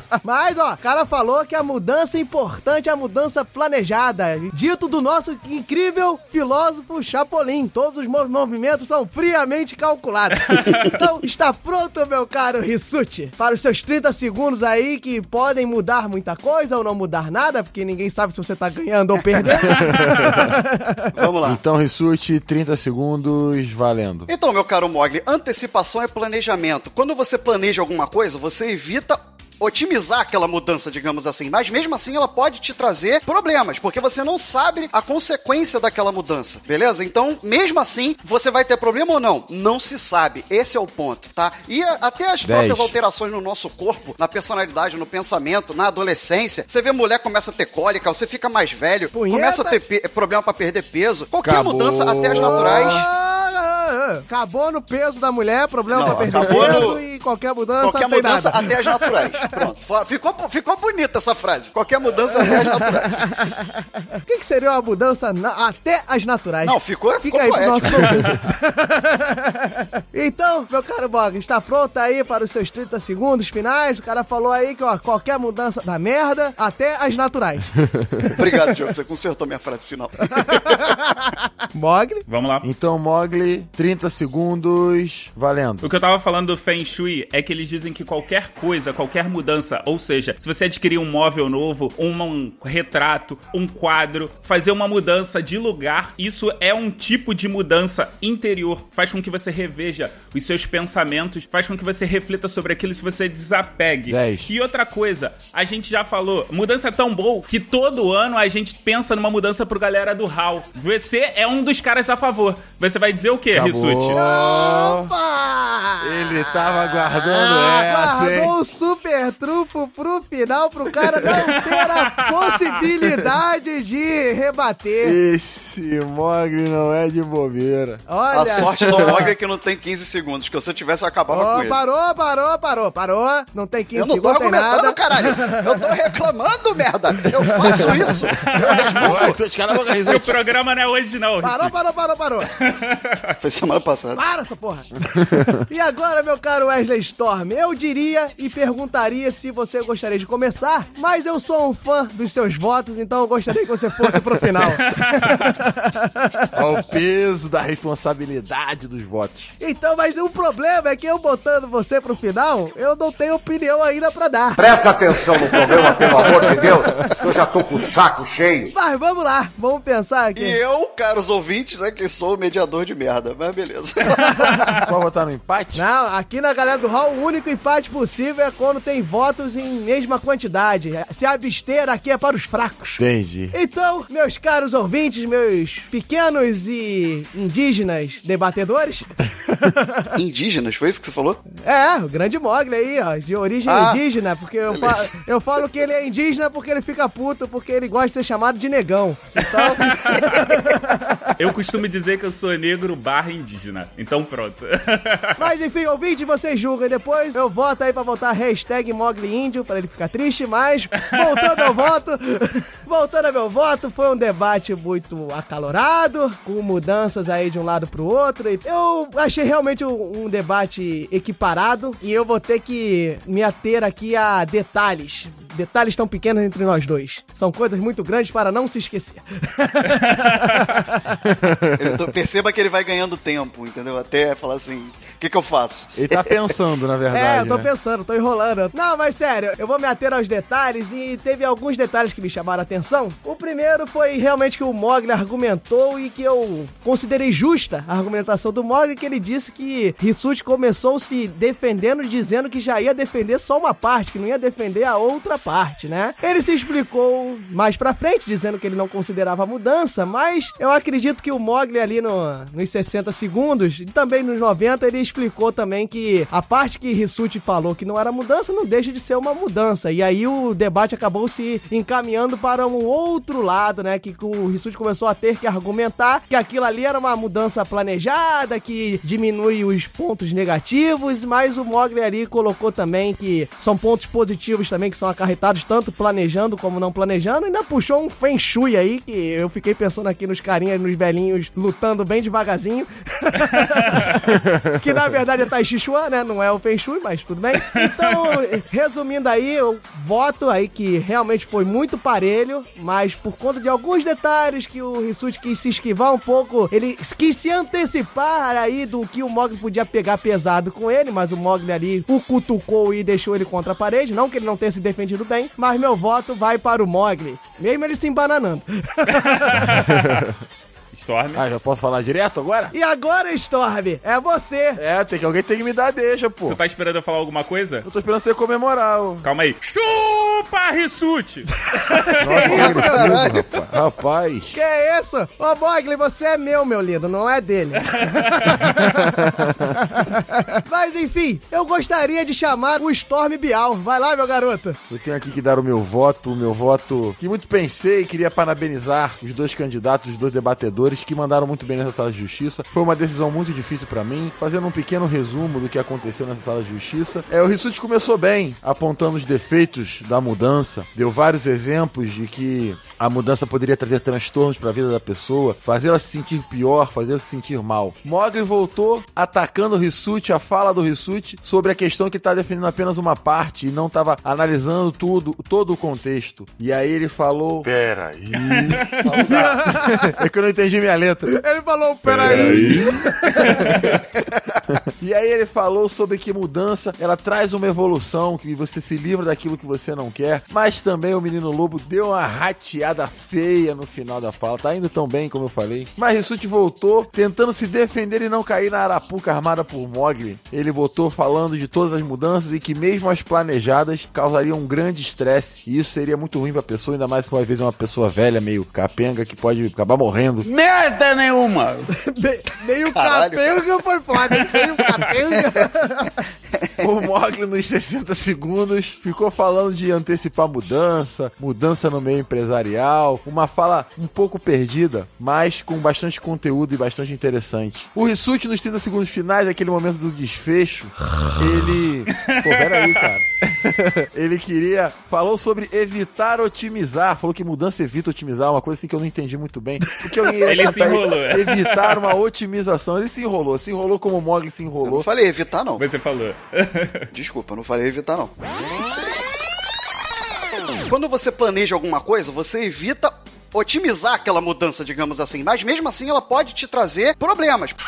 [LAUGHS] [LAUGHS] Mas, ó, o cara falou que a mudança é importante, a mudança planejada. Dito do nosso incrível filósofo Chapolin. Todos os mov- movimentos são friamente calculados. [LAUGHS] então, está pronto, meu caro Rissuti, para os seus 30 segundos aí que podem mudar muita coisa ou não mudar nada, porque ninguém sabe se você tá ganhando ou perdendo. [LAUGHS] Vamos lá. Então, Rissuti, 30 segundos valendo. Então, meu caro Mogli, antecipação é planejamento. Quando você planeja alguma coisa, você evita otimizar aquela mudança, digamos assim. Mas mesmo assim, ela pode te trazer problemas, porque você não sabe a consequência daquela mudança, beleza? Então, mesmo assim, você vai ter problema ou não? Não se sabe. Esse é o ponto, tá? E até as Dez. próprias alterações no nosso corpo, na personalidade, no pensamento, na adolescência. Você vê mulher começa a ter cólica, você fica mais velho, Punheta. começa a ter problema pra perder peso. Qualquer Acabou. mudança, até as naturais. Ah, Acabou no peso da mulher, problema Não, pra perder acabou peso no- e qualquer mudança Qualquer mudança nada. até as naturais. [LAUGHS] Pronto. Ficou, ficou bonita essa frase. Qualquer mudança até as naturais. O que, que seria uma mudança na- até as naturais? Não, ficou, Fica ficou aí pro nosso. [LAUGHS] Então, meu caro Bog, está pronto aí para os seus 30 segundos finais? O cara falou aí que, ó, qualquer mudança da merda até as naturais. [LAUGHS] Obrigado, Diogo. Você consertou minha frase final. Mogli? Vamos lá. Então, Mogli, 30 segundos valendo. O que eu tava falando do Feng Shui é que eles dizem que qualquer coisa, qualquer mudança, ou seja, se você adquirir um móvel novo, um, um retrato, um quadro, fazer uma mudança de lugar, isso é um tipo de mudança interior. Faz com que você reveja os seus pensamentos, faz com que você reflita sobre aquilo se você desapegue. Dez. E outra coisa, a gente já falou, mudança é tão boa que todo ano a gente pensa numa mudança pro galera do HAL. Você é um dos caras a favor. Você vai dizer o quê, Acabou. Rissuti? Opa! Ele tava aguardando essa, hein? Guardou o super trunfo pro final pro cara não ter a possibilidade de rebater. Esse Mogli não é de bobeira. Olha. A sorte do Mogli é que não tem 15 segundos, que se eu tivesse eu acabava Ó, com ele. parou, parou, parou, parou. Não tem 15 Eu não tô segundos, nada. argumentando, caralho. Eu tô reclamando, merda. Eu faço [LAUGHS] isso. O programa não é hoje, não. Parou, parou, parou, parou. Foi [LAUGHS] semana passada. Para essa porra. [LAUGHS] e agora, meu caro Wesley Storm, eu diria e perguntaria se você gostaria de começar, mas eu sou um fã dos seus votos, então eu gostaria que você fosse pro final. [LAUGHS] Olha o peso da responsabilidade dos votos. Então, mas o problema é que eu botando você pro final, eu não tenho opinião ainda pra dar. Presta atenção no programa, pelo amor de Deus, que eu já tô com o saco cheio. Mas vamos lá, vamos pensar aqui. E eu, caros ouvintes, é que sou o mediador de merda, mas beleza. [LAUGHS] Pode botar no empate? Não, aqui na galera do Hall, o único empate possível é quando tem votos em mesma quantidade. Se abster aqui é para os fracos. Entendi. Então, meus caros ouvintes, meus pequenos e indígenas debatedores. [LAUGHS] Indígenas, foi isso que você falou? É, o grande Mogli aí, ó, de origem Ah, indígena, porque eu falo, eu falo que ele é indígena porque ele fica puto, porque ele gosta de ser chamado de negão. Então, [LAUGHS] Eu costumo dizer que eu sou negro barra indígena. Então pronto. [LAUGHS] mas enfim, ouvinte, vocês julgam. Depois eu voto aí pra botar hashtag Mogli Índio, pra ele ficar triste, mas voltando ao voto, [LAUGHS] voltando ao meu voto, foi um debate muito acalorado, com mudanças aí de um lado pro outro. E eu achei realmente um, um debate equiparado e eu vou ter que me ater aqui a detalhes. Detalhes tão pequenos entre nós dois. São coisas muito grandes para não se esquecer. [LAUGHS] Ele- então, perceba que ele vai ganhando tempo, entendeu? Até falar assim, o que que eu faço? Ele tá pensando, na verdade. É, eu tô né? pensando, tô enrolando. Não, mas sério, eu vou me ater aos detalhes e teve alguns detalhes que me chamaram a atenção. O primeiro foi realmente que o Mogli argumentou e que eu considerei justa a argumentação do Mogli, que ele disse que Rissuti começou se defendendo, dizendo que já ia defender só uma parte, que não ia defender a outra parte, né? Ele se explicou mais pra frente, dizendo que ele não considerava a mudança, mas eu acredito que o Mogli ali no- nos 60 segundos e também nos 90 ele explicou também que a parte que Rissuti falou que não era mudança não deixa de ser uma mudança. E aí o debate acabou se encaminhando para um outro lado, né? Que o Rissuti começou a ter que argumentar que aquilo ali era uma mudança planejada, que diminui os pontos negativos, mas o Mogli ali colocou também que são pontos positivos também que são acarretados tanto planejando como não planejando. Ainda puxou um Feng Shui aí, que eu fiquei pensando aqui nos carinhas, nos velhinhos lutando bem devagarzinho. [LAUGHS] que na verdade é Tai Chi Chuan, né? Não é o Feng Shui, mas tudo bem. Então, resumindo aí, eu voto aí que realmente foi muito parelho, mas por conta de alguns detalhes que o Rissuti quis se esquivar um pouco, ele quis se antecipar aí do que o Mogli podia pegar pesado com ele, mas o Mogli ali o cutucou e deixou ele contra a parede. Não que ele não tenha se defendido bem, mas meu voto vai para o Mogli, mesmo ele se embananando. [LAUGHS] Storm. Ah, já posso falar direto agora? E agora, Storm, é você. É, tem que alguém tem que me dar deixa, pô. Tu tá esperando eu falar alguma coisa? Eu tô esperando você comemorar. Ô. Calma aí. Chupa, Rissuti! [LAUGHS] Nossa, que agressivo, rapaz. Rapaz. Que é isso? Ô, Mogli, você é meu, meu lindo, não é dele. [LAUGHS] Mas enfim, eu gostaria de chamar o Storm Bial. Vai lá, meu garoto. Eu tenho aqui que dar o meu voto, o meu voto que muito pensei e queria parabenizar os dois candidatos, os dois debatedores que mandaram muito bem nessa sala de justiça. Foi uma decisão muito difícil pra mim. Fazendo um pequeno resumo do que aconteceu nessa sala de justiça. É, o Rissuti começou bem, apontando os defeitos da mudança. Deu vários exemplos de que a mudança poderia trazer transtornos pra vida da pessoa, fazê-la se sentir pior, fazê-la se sentir mal. Mogli voltou atacando o Rissuti, a fala do Rissuti sobre a questão que ele tá defendendo apenas uma parte e não tava analisando tudo, todo o contexto. E aí ele falou. Peraí. [LAUGHS] é que eu não entendi minha letra. Ele falou, peraí. [LAUGHS] E aí ele falou sobre que mudança, ela traz uma evolução, que você se livra daquilo que você não quer quer, mas também o menino lobo deu uma rateada feia no final da fala. Tá indo tão bem, como eu falei. Mas Rissuti voltou, tentando se defender e não cair na arapuca armada por Mogli. Ele voltou falando de todas as mudanças e que mesmo as planejadas causariam um grande estresse. E isso seria muito ruim pra pessoa, ainda mais se for às vezes uma pessoa velha, meio capenga, que pode acabar morrendo. Merda nenhuma! [LAUGHS] Meio capenga foi foda. Meio capenga. [LAUGHS] O Mogli, nos 60 segundos, ficou falando de antecipar mudança, mudança no meio empresarial, uma fala um pouco perdida, mas com bastante conteúdo e bastante interessante. O Rissuti, nos 30 segundos finais, aquele momento do desfecho, ele. [LAUGHS] Pô, peraí, cara. ele queria. Falou sobre evitar otimizar. Falou que mudança evita otimizar, uma coisa assim que eu não entendi muito bem. Porque eu ia Ele se enrolou. Evitar uma otimização. Ele se enrolou, se enrolou como o Mogli se enrolou. Eu não falei evitar, não. Você falou. [LAUGHS] Desculpa, eu não falei evitar, não. Quando você planeja alguma coisa, você evita otimizar aquela mudança, digamos assim. Mas mesmo assim, ela pode te trazer problemas. [LAUGHS]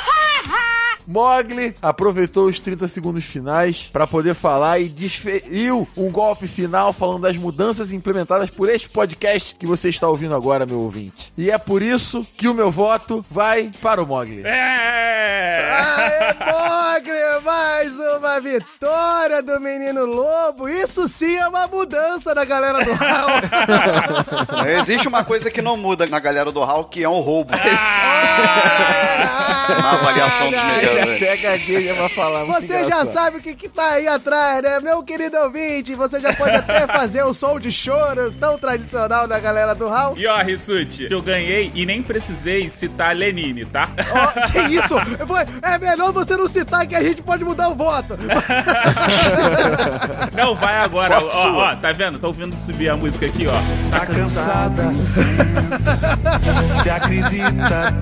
Mogli aproveitou os 30 segundos finais para poder falar e desferiu um golpe final falando das mudanças implementadas por este podcast que você está ouvindo agora, meu ouvinte. E é por isso que o meu voto vai para o Mogli. É! Aê, Mogli! Mais uma vitória do menino lobo. Isso sim é uma mudança da galera do Raul. [LAUGHS] Existe uma coisa que não muda na galera do Hall, que é um roubo. Ah! [LAUGHS] na avaliação dos melhores. Pega a gaga pra falar. Você já sabe o que, que tá aí atrás, né? Meu querido ouvinte, você já pode até [LAUGHS] fazer o som de choro tão tradicional da galera do Raul. E ó, Rissuti, eu ganhei e nem precisei citar Lenine, tá? Ó, que isso? Foi- É melhor você não citar que a gente pode mudar o voto. Não, vai agora. Ó, ó, tá vendo? Tô ouvindo subir a música aqui, ó. Tá cansada Se acredita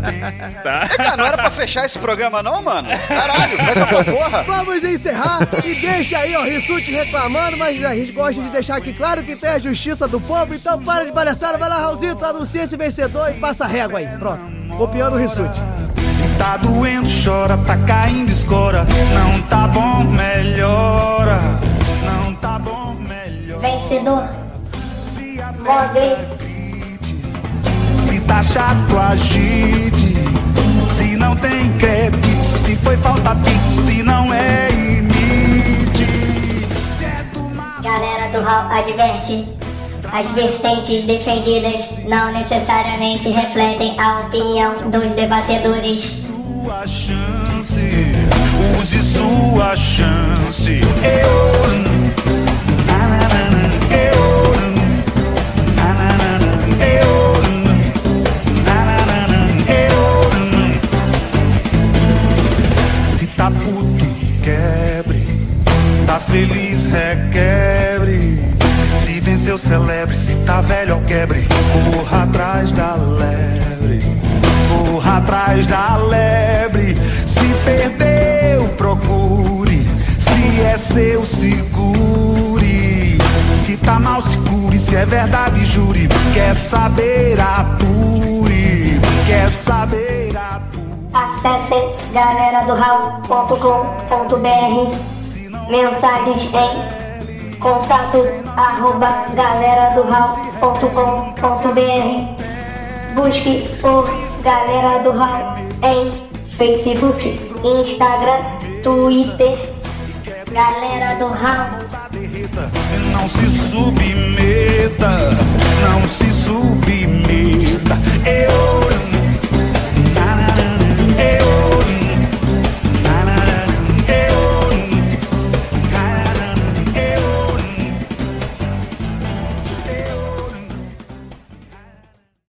Tá. É, cara, não era pra fechar esse programa, não, mano? Caralho, fecha essa porra. Vamos encerrar e deixa aí o Rissuti reclamando, mas a gente gosta de deixar aqui claro que tem a justiça do povo, então para de palhaçada, vai lá, Raulzito, anuncia esse vencedor e passa a régua aí. Pronto, copiando o Rissuti. Tá doendo, chora, tá caindo, escora Não tá bom, melhora Não tá bom, melhora Vencedor. Mogli. Tá chato, agite. Se não tem crédito Se foi falta pix, se não é imite. Galera do Hall adverte. As vertentes defendidas não necessariamente refletem a opinião dos debatedores. Sua chance. Use sua chance. Eu Nananana, feliz, requebre. Se venceu, celebre. Se tá velho, quebre. Corra atrás da lebre. Corra atrás da lebre. Se perdeu, procure. Se é seu, segure Se tá mal, segure Se é verdade, jure. Quer saber, apure Quer saber, apure Acessem galeradohall.com.br Mensagens em contato arroba galeradohall.com.br Busque por Galera do Hall em Facebook, Instagram, Twitter. Galera do Hall. Não se submeta, não se submeta. Eu